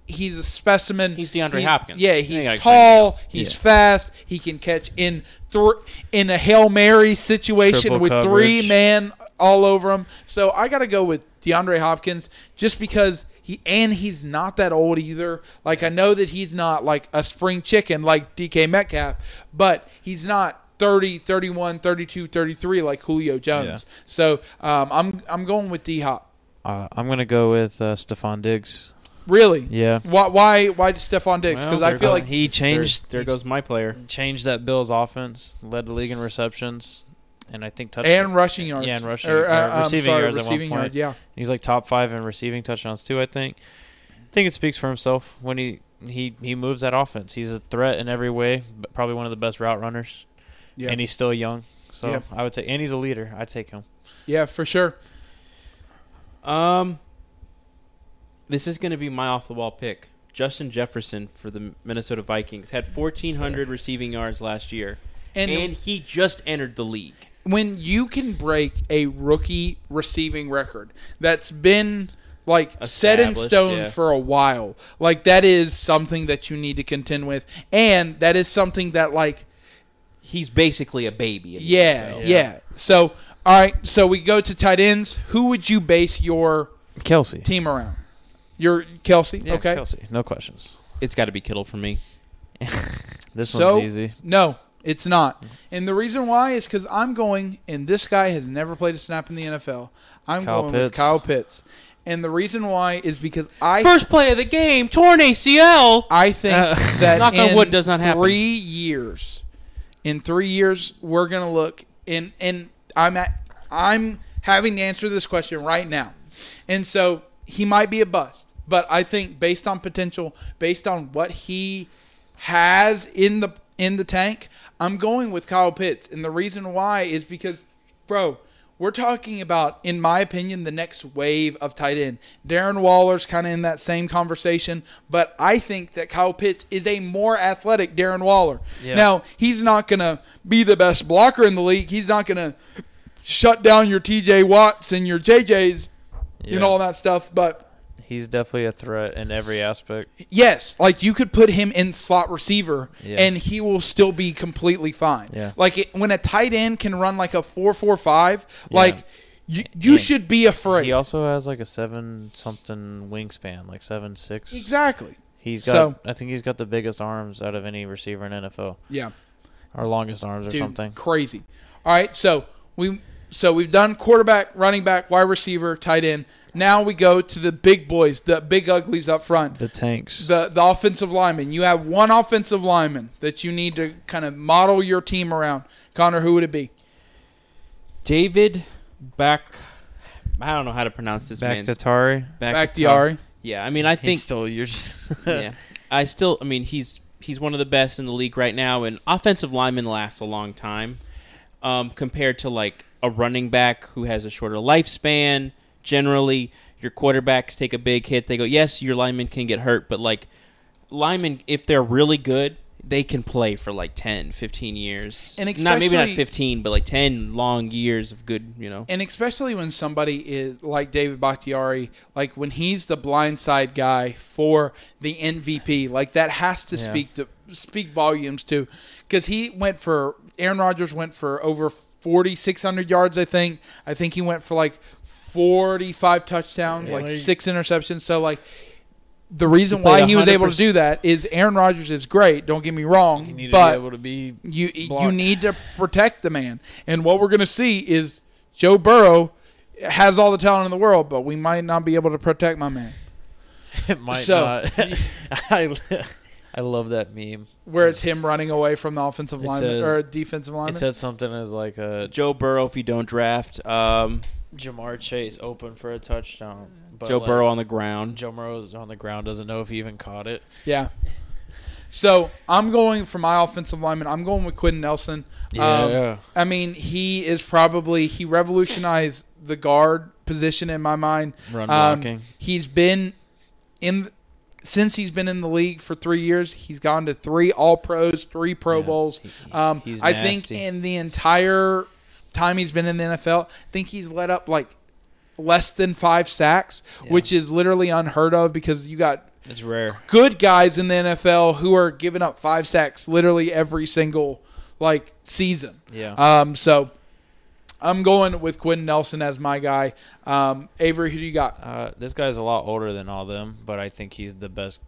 he's a specimen. He's DeAndre Hopkins. Yeah, he's ain't gotta explain anything tall. He's Yeah. fast. He can catch in th- in a hail mary situation Triple with three coverage. men all over him. So I got to go with DeAndre Hopkins just because he and he's not that old either. Like I know that he's not like a spring chicken like DK Metcalf, but he's not 30, 31, 32, 33 like Julio Jones. Yeah. So um, I'm I'm going with D Hop. Uh, I'm gonna go with uh, Stefon Diggs. Really? Yeah, Why why why Stefon Diggs? Well, Because I feel goes- like he changed. there, there goes my player. changed that Bills offense, led the league in receptions, and I think touched. and rushing yards. Yeah, and rushing- Or, uh, I'm receiving sorry, yards at one point. yard, Yeah. He's like top five in receiving touchdowns too. I think. I think it speaks for himself when he he he moves that offense. He's a threat in every way, but probably one of the best route runners, Yeah. and he's still young. So Yeah. I would say, and he's a leader. I'd take him. yeah, for sure. Um, this is going to be my off the wall pick. Justin Jefferson for the Minnesota Vikings had 1,400 receiving yards last year, And, and, he just entered the league. When you can break a rookie receiving record that's been like set in stone yeah. for a while, like that is something that you need to contend with, and that is something that like He's basically a baby. in the yeah, yeah. So all right, so we go to tight ends. Who would you base your Kelce. team around? Your Kelce, Yeah, okay? Kelce. No questions. It's got to be Kittle for me. This So- one's easy. No, it's not. And the reason why is because I'm going, and this guy has never played a snap in the NFL. I'm Kyle going with Kyle Pitts. And the reason why is because I First play of the game, torn ACL. I think Uh, that Knock on in wood does not happen. three years, in three years, we're gonna look in, and I'm at, I'm having to answer this question right now, and so he might be a bust, but I think based on potential, based on what he has in the in the tank, I'm going with Kyle Pitts, and the reason why is because, bro. We're talking about, in my opinion, the next wave of tight end. Darren Waller's kind of in that same conversation, but I think that Kyle Pitts is a more athletic Darren Waller. Yeah. Now, he's not going to be the best blocker in the league. He's not going to shut down your TJ Watts and your JJs Yeah. and all that stuff, but He's definitely a threat in every aspect. Yes, like you could put him in slot receiver Yeah. and he will still be completely fine. Yeah. Like it, when a tight end can run like a four four five, Yeah. like you, you And should be afraid. He also has like a seven something wingspan, like seven six. exactly. He's got. So- I think he's got the biggest arms out of any receiver in NFL, Yeah. or longest arms or Dude, something. crazy. All right, so we so we've done quarterback, running back, wide receiver, tight end. Now we go to the big boys, the big uglies up front. The tanks. the the offensive lineman. You have one offensive lineman that you need to kind of model your team around. Connor, who would it be? David back. I don't know how to pronounce this Back man's to Tari. Bakhtiari. Yeah, I mean, I He's think still yours. yeah. I still, I mean, he's he's one of the best in the league right now, and offensive linemen last a long time, um, compared to like a running back who has a shorter lifespan. Generally, your quarterbacks take a big hit. They go, yes, your linemen can get hurt, but like linemen, if they're really good, they can play for like 10, 15 years. And not maybe not fifteen, but like ten long years of good. You know, And especially when somebody is like David Bakhtiari, like when he's the blindside guy for the MVP, like that has to Yeah. speak to speak volumes too, because he went for Aaron Rodgers went for over forty six hundred yards, I think. I think he went for like forty five touchdowns, Yeah. like Like- six interceptions. So like. The reason He why he was able to do that is Aaron Rodgers is great. Don't get me wrong, He needed but to be able to be. you you need to protect the man. And what we're going to see is Joe Burrow has all the talent in the world, but we might not be able to protect my man. It might So- not. I, I love that meme. Where it's him running away from the offensive It lineman or defensive lineman. It said something as like a Joe Burrow, if you don't draft, um, Ja'Marr Chase open for a touchdown. But Joe like, Burrow on the ground. Joe Burrow's on the ground, doesn't know if he even caught it. yeah. So I'm going for my offensive lineman. I'm going with Quenton Nelson. Um, Yeah. I mean, he is probably he revolutionized the guard position in my mind. Run Um, blocking. He's been in since he's been in the league for three years. He's gone to three All Pros, three Pro Yeah, Bowls. he- he- Um, he's I think in the entire time he's been in the NFL, I think he's let up like less than five sacks, Yeah. which is literally unheard of because you got It's rare. good guys in the NFL who are giving up five sacks literally every single like season. Yeah. Um, so I'm going with Quinn Nelson as my guy. Um, Avery, who do you got? Uh, this guy's a lot older than all them, but I think he's the best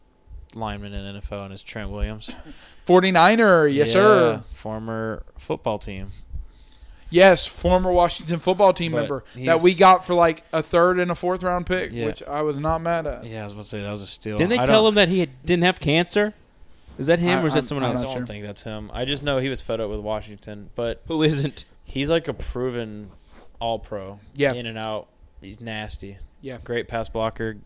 lineman in NFL, and is Trent Williams. 49er, yes, Yeah, sir. Former football team. Yes, former Washington football team But member that he's- we got for like a third and a fourth round pick, Yeah. which I was not mad at. Yeah, I was about to say that was a steal. Didn't they I tell don't- him that he had, didn't have cancer? Is that him I- or is I'm- that someone I'm I else? not don't sure. think that's him. I just know he was fed up with Washington, but Who isn't? he's like a proven All Pro. Yeah. in and out. He's nasty. Yeah. great pass blocker.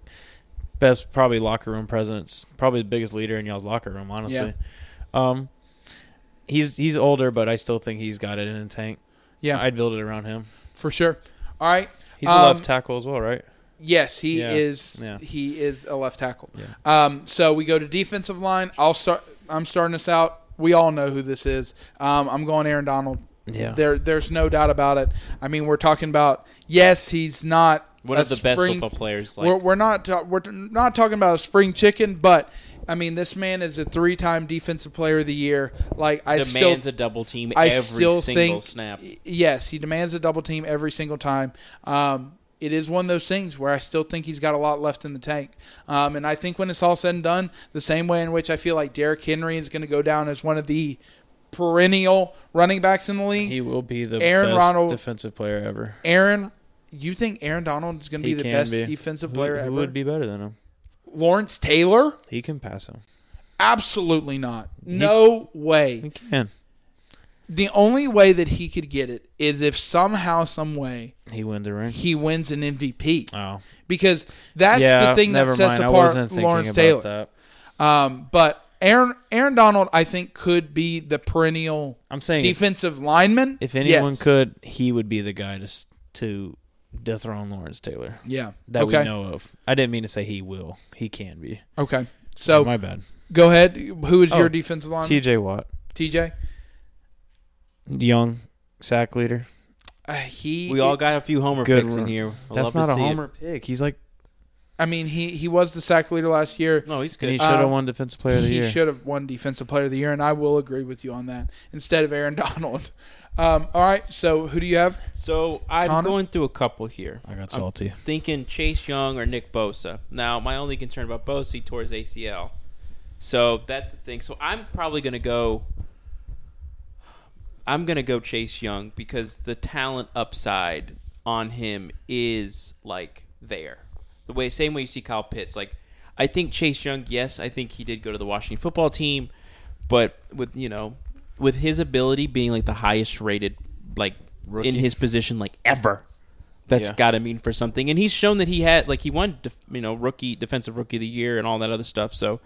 Best probably locker room presence. Probably the biggest leader in y'all's locker room. Honestly, um, he's he's older, but I still think he's got it in the tank. Yeah, I'd build it around him. for sure. All right. He's a Um, left tackle as well, right? Yes, he Yeah. is. Yeah. He is a left tackle. Yeah. Um, so we go to defensive line. I'll start. I'm starting us out. We all know who this is. Um, I'm going Aaron Donald. Yeah. There, there's no doubt about it. I mean, we're talking about. Yes, he's not One a of the best football players. we're, Like, we're not ta- we're not talking about a spring chicken, but I mean, this man is a three-time defensive player of the year. Like I still, demands a double team I every still single think snap. yes, he demands a double team every single time. Um, it is one of those things where I still think he's got a lot left in the tank. Um, and I think when it's all said and done, the same way in which I feel like Derrick Henry is going to go down as one of the perennial running backs in the league. He will be the Aaron best Ronald- defensive player ever. Aaron, you think Aaron Donald is going to be the best be. defensive Who, player who ever? would be better than him? Lawrence Taylor? He can pass him. Absolutely not. No way. He can. The only way that he could get it is if somehow, some way, He wins a ring. he wins an MVP. Oh, Because that's yeah. the thing that sets mind. Apart Lawrence about Taylor. that. Um, but Aaron Aaron Donald, I think, could be the perennial I'm saying if, defensive lineman. if anyone Yes. could, he would be the guy to to dethrone Lawrence Taylor yeah. that okay. we know of. I didn't mean to say he will. He can be. Okay. So my bad. go ahead. Who is Oh, your defensive line? T.J. Watt, TJ. young sack leader. Uh, he. We all got a few homer Good picks in here. I That's not a see it. homer pick. He's like, I mean, he he was the sack leader last year. No, he's and he should have Uh, won defensive player of the he year. He should have won defensive player of the year, and I will agree with you on that. Instead of Aaron Donald. Um, all right. So who do you have? So I'm Connor? going through a couple here. I got I'm salty. thinking Chase Young or Nick Bosa. Now, my only concern about Bosa, he tore his ACL. So that's the thing. So I'm probably going to go. I'm going to go Chase Young because the talent upside on him is like there. The way same way you see Kyle Pitts. Like I think Chase Young, yes, I think he did go to the Washington football team, but with you know, with his ability being like the highest rated like Rookie. in his position like ever. That's Yeah. got to mean for something, and he's shown that he had like he won, def, you know, rookie defensive rookie of the year and all that other stuff. So,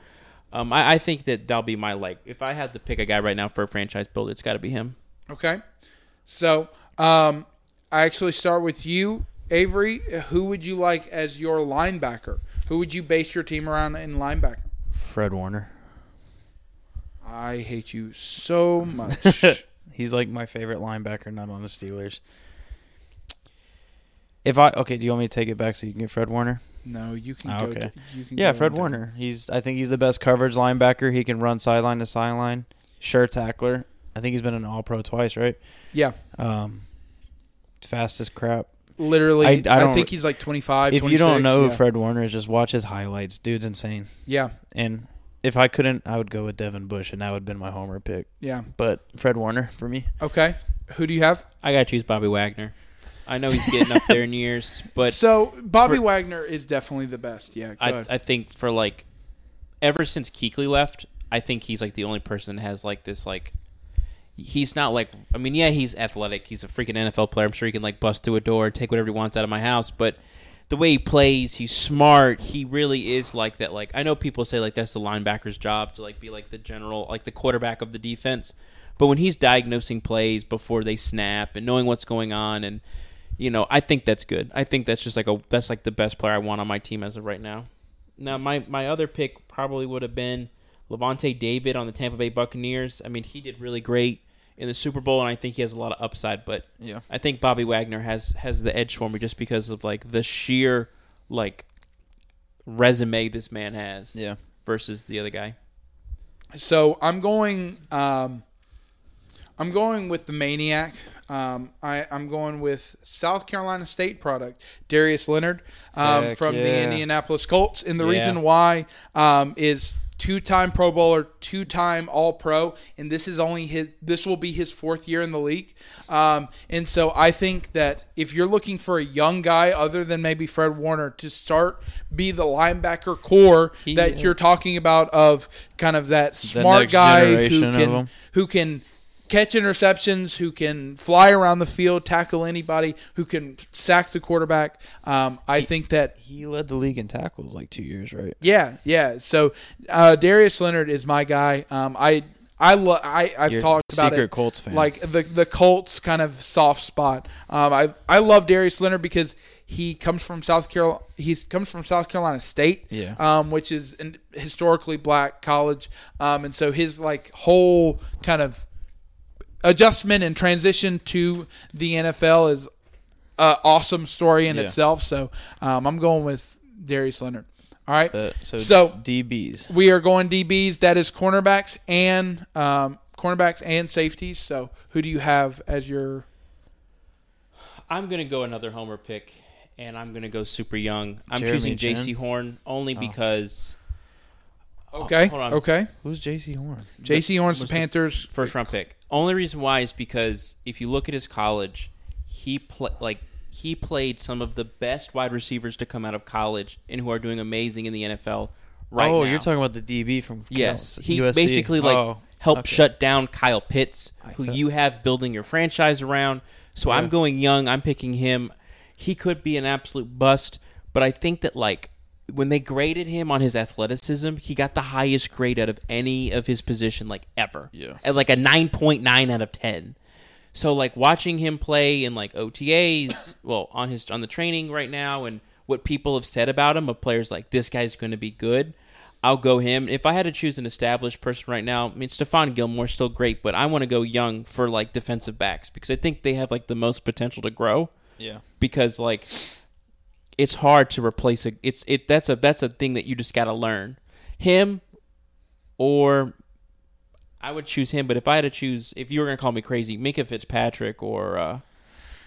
um, I, I think that that'll be my like. If I had to pick a guy right now for a franchise builder, it's got to be him. Okay. So um, I actually start with you, Avery. Who would you like as your linebacker? Who would you base your team around in linebacker? Fred Warner. I hate you so much. He's like my favorite linebacker, not on the Steelers. If I okay, do you want me to take it back so you can get Fred Warner? no, you can Ah, go. okay. You can Yeah, Fred Warner. He's I think he's the best coverage linebacker. He can run sideline to sideline. Sure tackler. I think he's been an All Pro twice, right? Yeah, Um, fast as crap. literally. I- I, I think he's like 25. if you don't know yeah. who Fred Warner is, just watch his highlights. Dude's insane. yeah, And if I couldn't, I would go with Devin Bush, and that would have been my homer pick. yeah. But Fred Warner for me. Okay. Who do you have? I got to choose Bobby Wagner. I know he's getting up there in years, but so Bobby for- Wagner is definitely the best. Yeah. Go I, ahead. I think for like ever since Kuechly left, I think he's like the only person that has like this like he's not like I mean yeah he's athletic he's a freaking NFL player I'm sure he can like bust through a door take whatever he wants out of my house but the way he plays he's smart. He really is like that. Like I know people say like that's the linebacker's job to like be like the general like the quarterback of the defense. But when he's diagnosing plays before they snap and knowing what's going on and you know I think that's good. I think that's just like a that's like the best player I want on my team as of right now. Now, my, my other pick probably would have been Lavonte David on the Tampa Bay Buccaneers. I mean, he did really great in the Super Bowl, and I think he has a lot of upside. But Yeah. I think Bobby Wagner has has the edge for me just because of like the sheer like resume this man has Yeah. versus the other guy. So I'm going. Um, I'm going with the maniac. Um, I, I'm going with South Carolina State product, Darius Leonard um, Heck from the. Indianapolis Colts. And the Yeah. reason why um, is two-time Pro Bowler, two-time All-Pro, and this is only his. This will be his fourth year in the league. Um, and so I think that if you're looking for a young guy other than maybe Fred Warner to start be the linebacker core He- that you're talking about of kind of that smart guy who can who can catch interceptions, who can fly around the field, tackle anybody, who can sack the quarterback. Um, I think that He led the league in tackles like two years, right? yeah, yeah. So uh, Darius Leonard is my guy. Um, I I lo- I I've You're talked about secret it. Colts fan. Like the the Colts kind of soft spot. Um, I I love Darius Leonard because he comes from South Carolina. He comes from South Carolina State, Yeah. um, which is an historically black college. Um, and so his like whole kind of adjustment and transition to the NFL is an awesome story in Yeah. itself. So um, I'm going with Darius Leonard. All right. Uh, so, So- DBs. We are going DBs. That is cornerbacks and um, cornerbacks and safeties. So who do you have as your? I'm gonna go another homer pick, and I'm gonna go super young. I'm Jeremy choosing Jaycee Horn only Oh. because Oh, okay. hold on. okay. Who's Jaycee Horn? Jaycee Horns, the was the Panthers. first round pick. Only reason why is because if you look at his college, he play like he played some of the best wide receivers to come out of college and who are doing amazing in the NFL right now. oh, now. you're talking about the DB from Yes, Cal- he USC. basically like Oh, helped okay. shut down Kyle Pitts, I who felt- you have building your franchise around. So Yeah. I'm going young. I'm picking him. He could be an absolute bust, but I think that like when they graded him on his athleticism, he got the highest grade out of any of his position like ever. Yeah. At like a 9.9 out of 10. So like watching him play in like OTAs, well, on his on the training right now and what people have said about him of players like this guy's going to be good. I'll go him. If I had to choose an established person right now, I mean Stephon Gilmore's still great, but I want to go young for like defensive backs because I think they have like the most potential to grow Yeah. because like it's hard to replace a it's it that's a that's a thing that you just got to learn. Him or I would choose him, but if I had to choose if you were going to call me crazy, Minkah Fitzpatrick or uh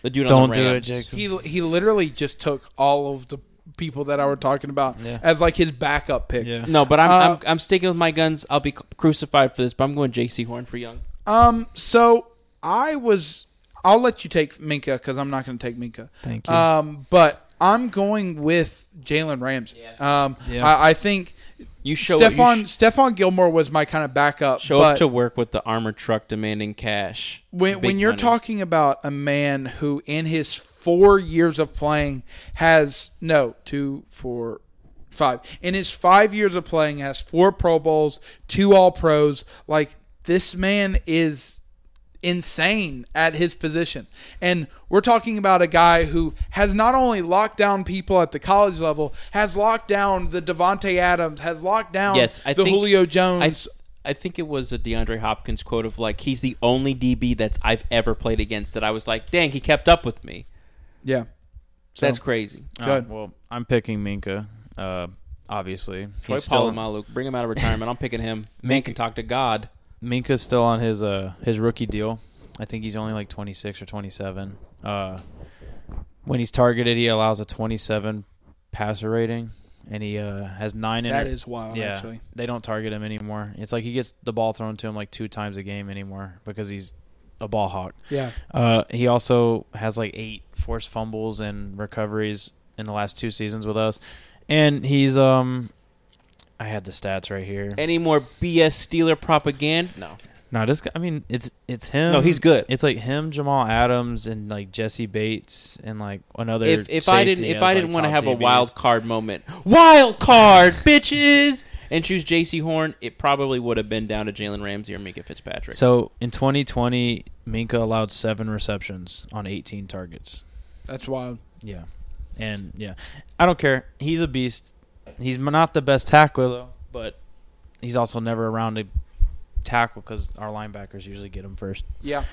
the dude on Don't the do it, Rams. Jacob. He he literally just took all of the people that I were talking about Yeah. as like his backup picks. Yeah. No, but I'm, Uh, I'm I'm sticking with my guns. I'll be crucified for this, but I'm going Jaycee Horn for young. Um. So I was. I'll let you take Minkah because I'm not going to take Minkah. Thank you. Um. But I'm going with Jalen Ramsey. Um. Yeah. I, I think You show Stephon you sh- Stephon Gilmore was my kind of backup. show but up to work with the armored truck demanding cash. when when you're money. talking about a man who in his four years of playing has no two four five in his five years of playing has four pro bowls two all pros like this man is insane at his position and we're talking about a guy who has not only locked down people at the college level has locked down the Davante Adams has locked down Yes, I the think- Julio Jones I think it was a DeAndre Hopkins quote of like he's the only DB that's I've ever played against that I was like, dang, he kept up with me. yeah So- That's crazy. Good. Uh, well, I'm picking Minkah. Uh, obviously, Troy Polamalu, bring him out of retirement. I'm picking him. Man can talk to God. Minkah's still on his uh his rookie deal. I think he's only like 26 or 27. Uh, when he's targeted, he allows a 27 passer rating, and he uh, has nine. that inter- is wild yeah. actually They don't target him anymore. It's like he gets the ball thrown to him like two times a game anymore because he's a ball hawk. yeah Uh, he also has like eight forced fumbles and recoveries in the last two seasons with us, and he's um, I had the stats right here. Any more BS Steeler propaganda? No. No, this guy. I mean, it's it's him. No, he's good. It's like him, Jamal Adams, and like Jessie Bates, and like another. If if I didn't if I didn't want to top have a wild card moment, wild card, bitches, and choose Jaycee Horn, it probably would have been down to Jalen Ramsey or Minkah Fitzpatrick. So in 2020, Minkah allowed seven receptions on 18 targets. that's wild Yeah, and yeah, I don't care. He's a beast. He's not the best tackler though, but he's also never around to tackle because our linebackers usually get him first. Yeah.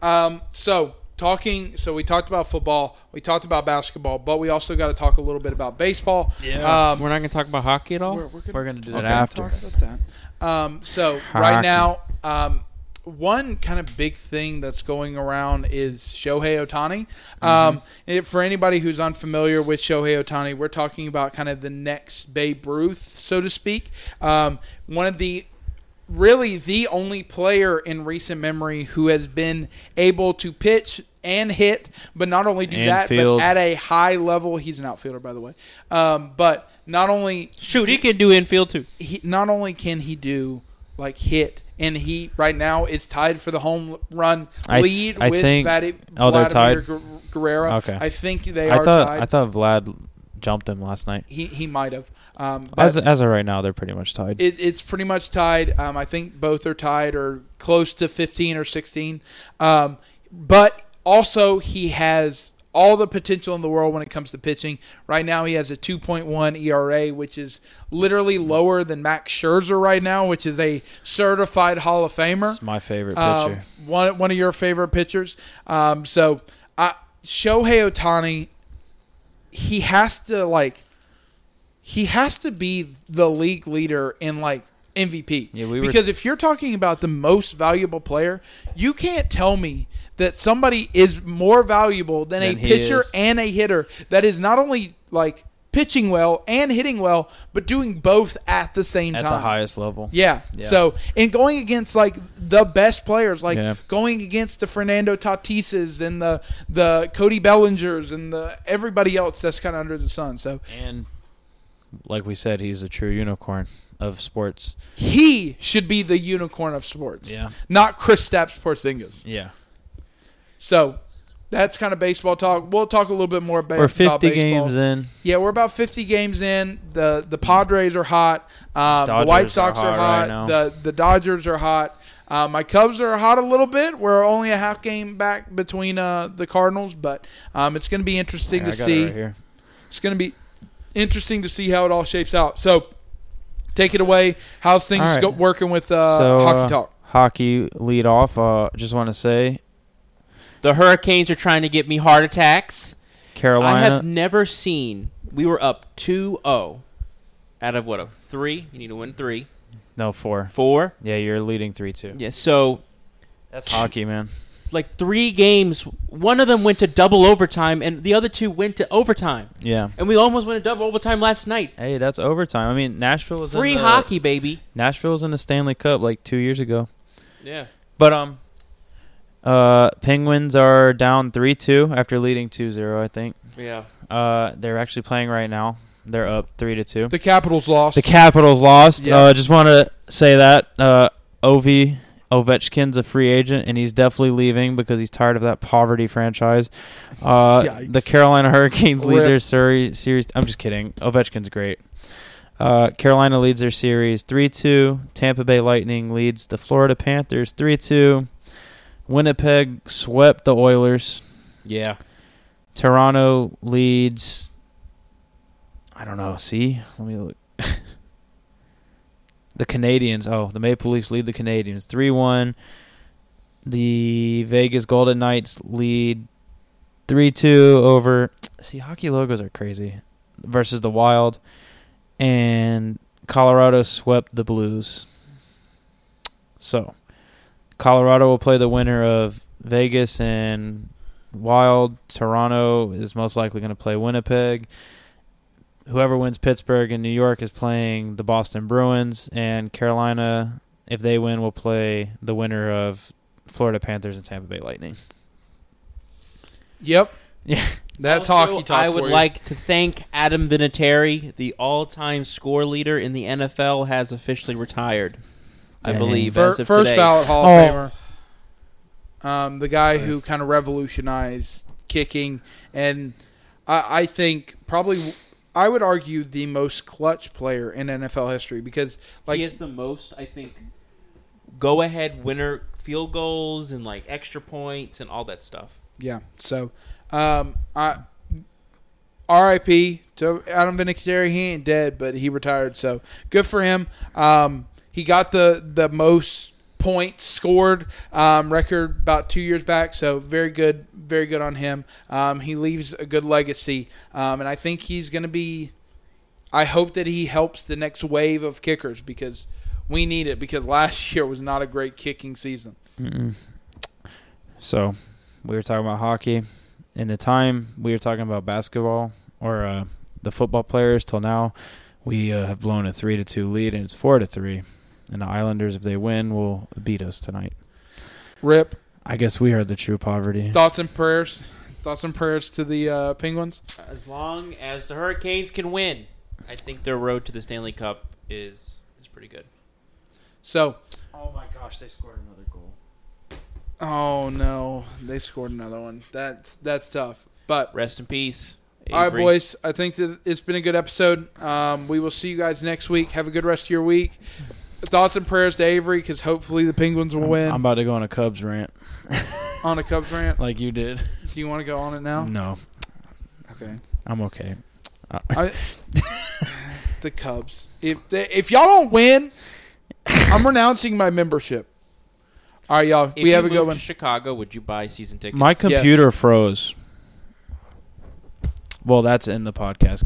Um, so talking. So we talked about football. We talked about basketball, but we also got to talk a little bit about baseball. Yeah. Um, we're not going to talk about hockey at all. we're, we're gonna, do that okay, after. Talk about that. Um, so right now, um, one kind of big thing that's going around is Shohei Ohtani. Um, and for anybody who's unfamiliar with Shohei Ohtani, we're talking about kind of the next Babe Ruth, so to speak. Um, one of the really the only player in recent memory who has been able to pitch and hit, but not only do And that, field. but at a high level. He's an outfielder, by the way. Um, but not only Shoot, he can do infield too. he not only can he do like hit, and he right now is tied for the home run I lead I with think- Vadi, oh, they're Vladimir tied? Guer- Guerrero. Okay. I think they I are thought tied. I thought Vlad jumped him last night. he he might have. Um, As as of right now, they're pretty much tied. it, it's pretty much tied. Um, I think both are tied or close to 15 or 16. Um, but also, he has all the potential in the world when it comes to pitching. Right now, he has a 2.1 ERA, which is literally lower than Max Scherzer right now, which is a certified Hall of Famer. It's my favorite Um, pitcher. one one of your favorite pitchers. Um, so uh, Shohei Ohtani, he has to like, he has to be the league leader in like MVP. Yeah, we were- because if you're talking about the most valuable player, you can't tell me that somebody is more valuable than, Than a pitcher is. and a hitter that is not only like pitching well and hitting well, but doing both at the same at time. At the highest level. Yeah. Yeah. So, and going against like the best players, like Yeah. going against the Fernando Tatises and the the Cody Bellingers and the everybody else that's kind of under the sun. So And like we said, he's a true unicorn of sports. he should be the unicorn of sports. Yeah. Not Kristaps Porzingis. Yeah. So that's kind of baseball talk. We'll talk a little bit more about, We're about 50 baseball. games in. Yeah, we're about 50 games in. The the Padres are hot. Um, the White Sox are hot hot. right the the Dodgers are hot. Uh, my Cubs are hot a little bit. We're only a half game back between uh, the Cardinals, but um, it's going to be interesting Yeah, I to got see. it right here. It's going to be interesting to see how it all shapes out. So, take it away. How's things All right. go, working with uh, so hockey uh, talk? hockey lead off. Uh, just want to say The Hurricanes are trying to get me heart attacks. Carolina. I have never seen. We were up 2-0 out of what a three. You need to win three, no four. four. Yeah, you're leading three two. Yeah, so That's hockey, man. Like three games. One of them went to double overtime, and the other two went to overtime. Yeah. And we almost went to double overtime last night. Hey, that's overtime. I mean, Nashville was Free in the, hockey, baby. Nashville was in the Stanley Cup like two years ago. Yeah. But um, uh, Penguins are down three two after leading 2-0, I think. Yeah. Uh, they're actually playing right now. They're up three to two. The Capitals lost. The Capitals lost. Yeah. Uh, just want to say that uh, Ovi Ovechkin's a free agent, and he's definitely leaving because he's tired of that poverty franchise. Uh, the Carolina Hurricanes lead their seri- series. I'm just kidding. Ovechkin's great. Uh, Carolina leads their series 3 2. Tampa Bay Lightning leads the Florida Panthers 3 2. Winnipeg swept the Oilers. Yeah. Toronto leads. I don't know. See, let me look. the Canadiens. Oh, the Maple Leafs lead the Canadiens three one. The Vegas Golden Knights lead three two over. See, hockey logos are crazy. Versus the Wild, and Colorado swept the Blues. So, Colorado will play the winner of Vegas and Wild. Toronto is most likely going to play Winnipeg. Whoever wins Pittsburgh and New York is playing the Boston Bruins, and Carolina, if they win, will play the winner of Florida Panthers and Tampa Bay Lightning. yep. Yeah. That's Also, hockey talk. I would you. like to thank Adam Vinatieri, the all-time score leader in the NFL, has officially retired. I Dang. believe Fir- as of first today. ballot Hall Oh. of Famer. Um, the guy who kind of revolutionized kicking, and I, I think probably I would argue the most clutch player in NFL history because like he is the most, I think, go-ahead winner field goals and like extra points and all that stuff. yeah. So, um, I R.I.P. to Adam Vinatieri. He ain't dead, but he retired. So good for him. Um, he got the the most points scored um, record about two years back. So very good, very good on him. Um, he leaves a good legacy, um, and I think he's going to be. I hope that he helps the next wave of kickers because We need it because last year was not a great kicking season. Mm-mm. So, we were talking about hockey. In the time we were talking about basketball or uh, the football players till now, we uh, have blown a three to two lead, and it's four to three. And the Islanders, if they win, will beat us tonight. Rip. I guess we are the true poverty. Thoughts and prayers. Thoughts and prayers to the uh, Penguins. As long as the Hurricanes can win, I think their road to the Stanley Cup is is pretty good. So, Oh my gosh, they scored another goal. oh no, they scored another one. That's that's tough. But Rest in peace. all right, boys. I think that it's been a good episode. Um, we will see you guys next week. Have a good rest of your week. Thoughts and prayers to Avery because hopefully the Penguins will I'm, win I'm about to go on a Cubs rant on a Cubs rant. like you did. Do you want to go on it now? No, Okay. I'm okay. Uh, I, the Cubs. If they, if y'all don't win, I'm renouncing my membership. All right, y'all. If we you have a moved good one. to Chicago, would you buy season tickets? My computer froze. Well, that's in the podcast.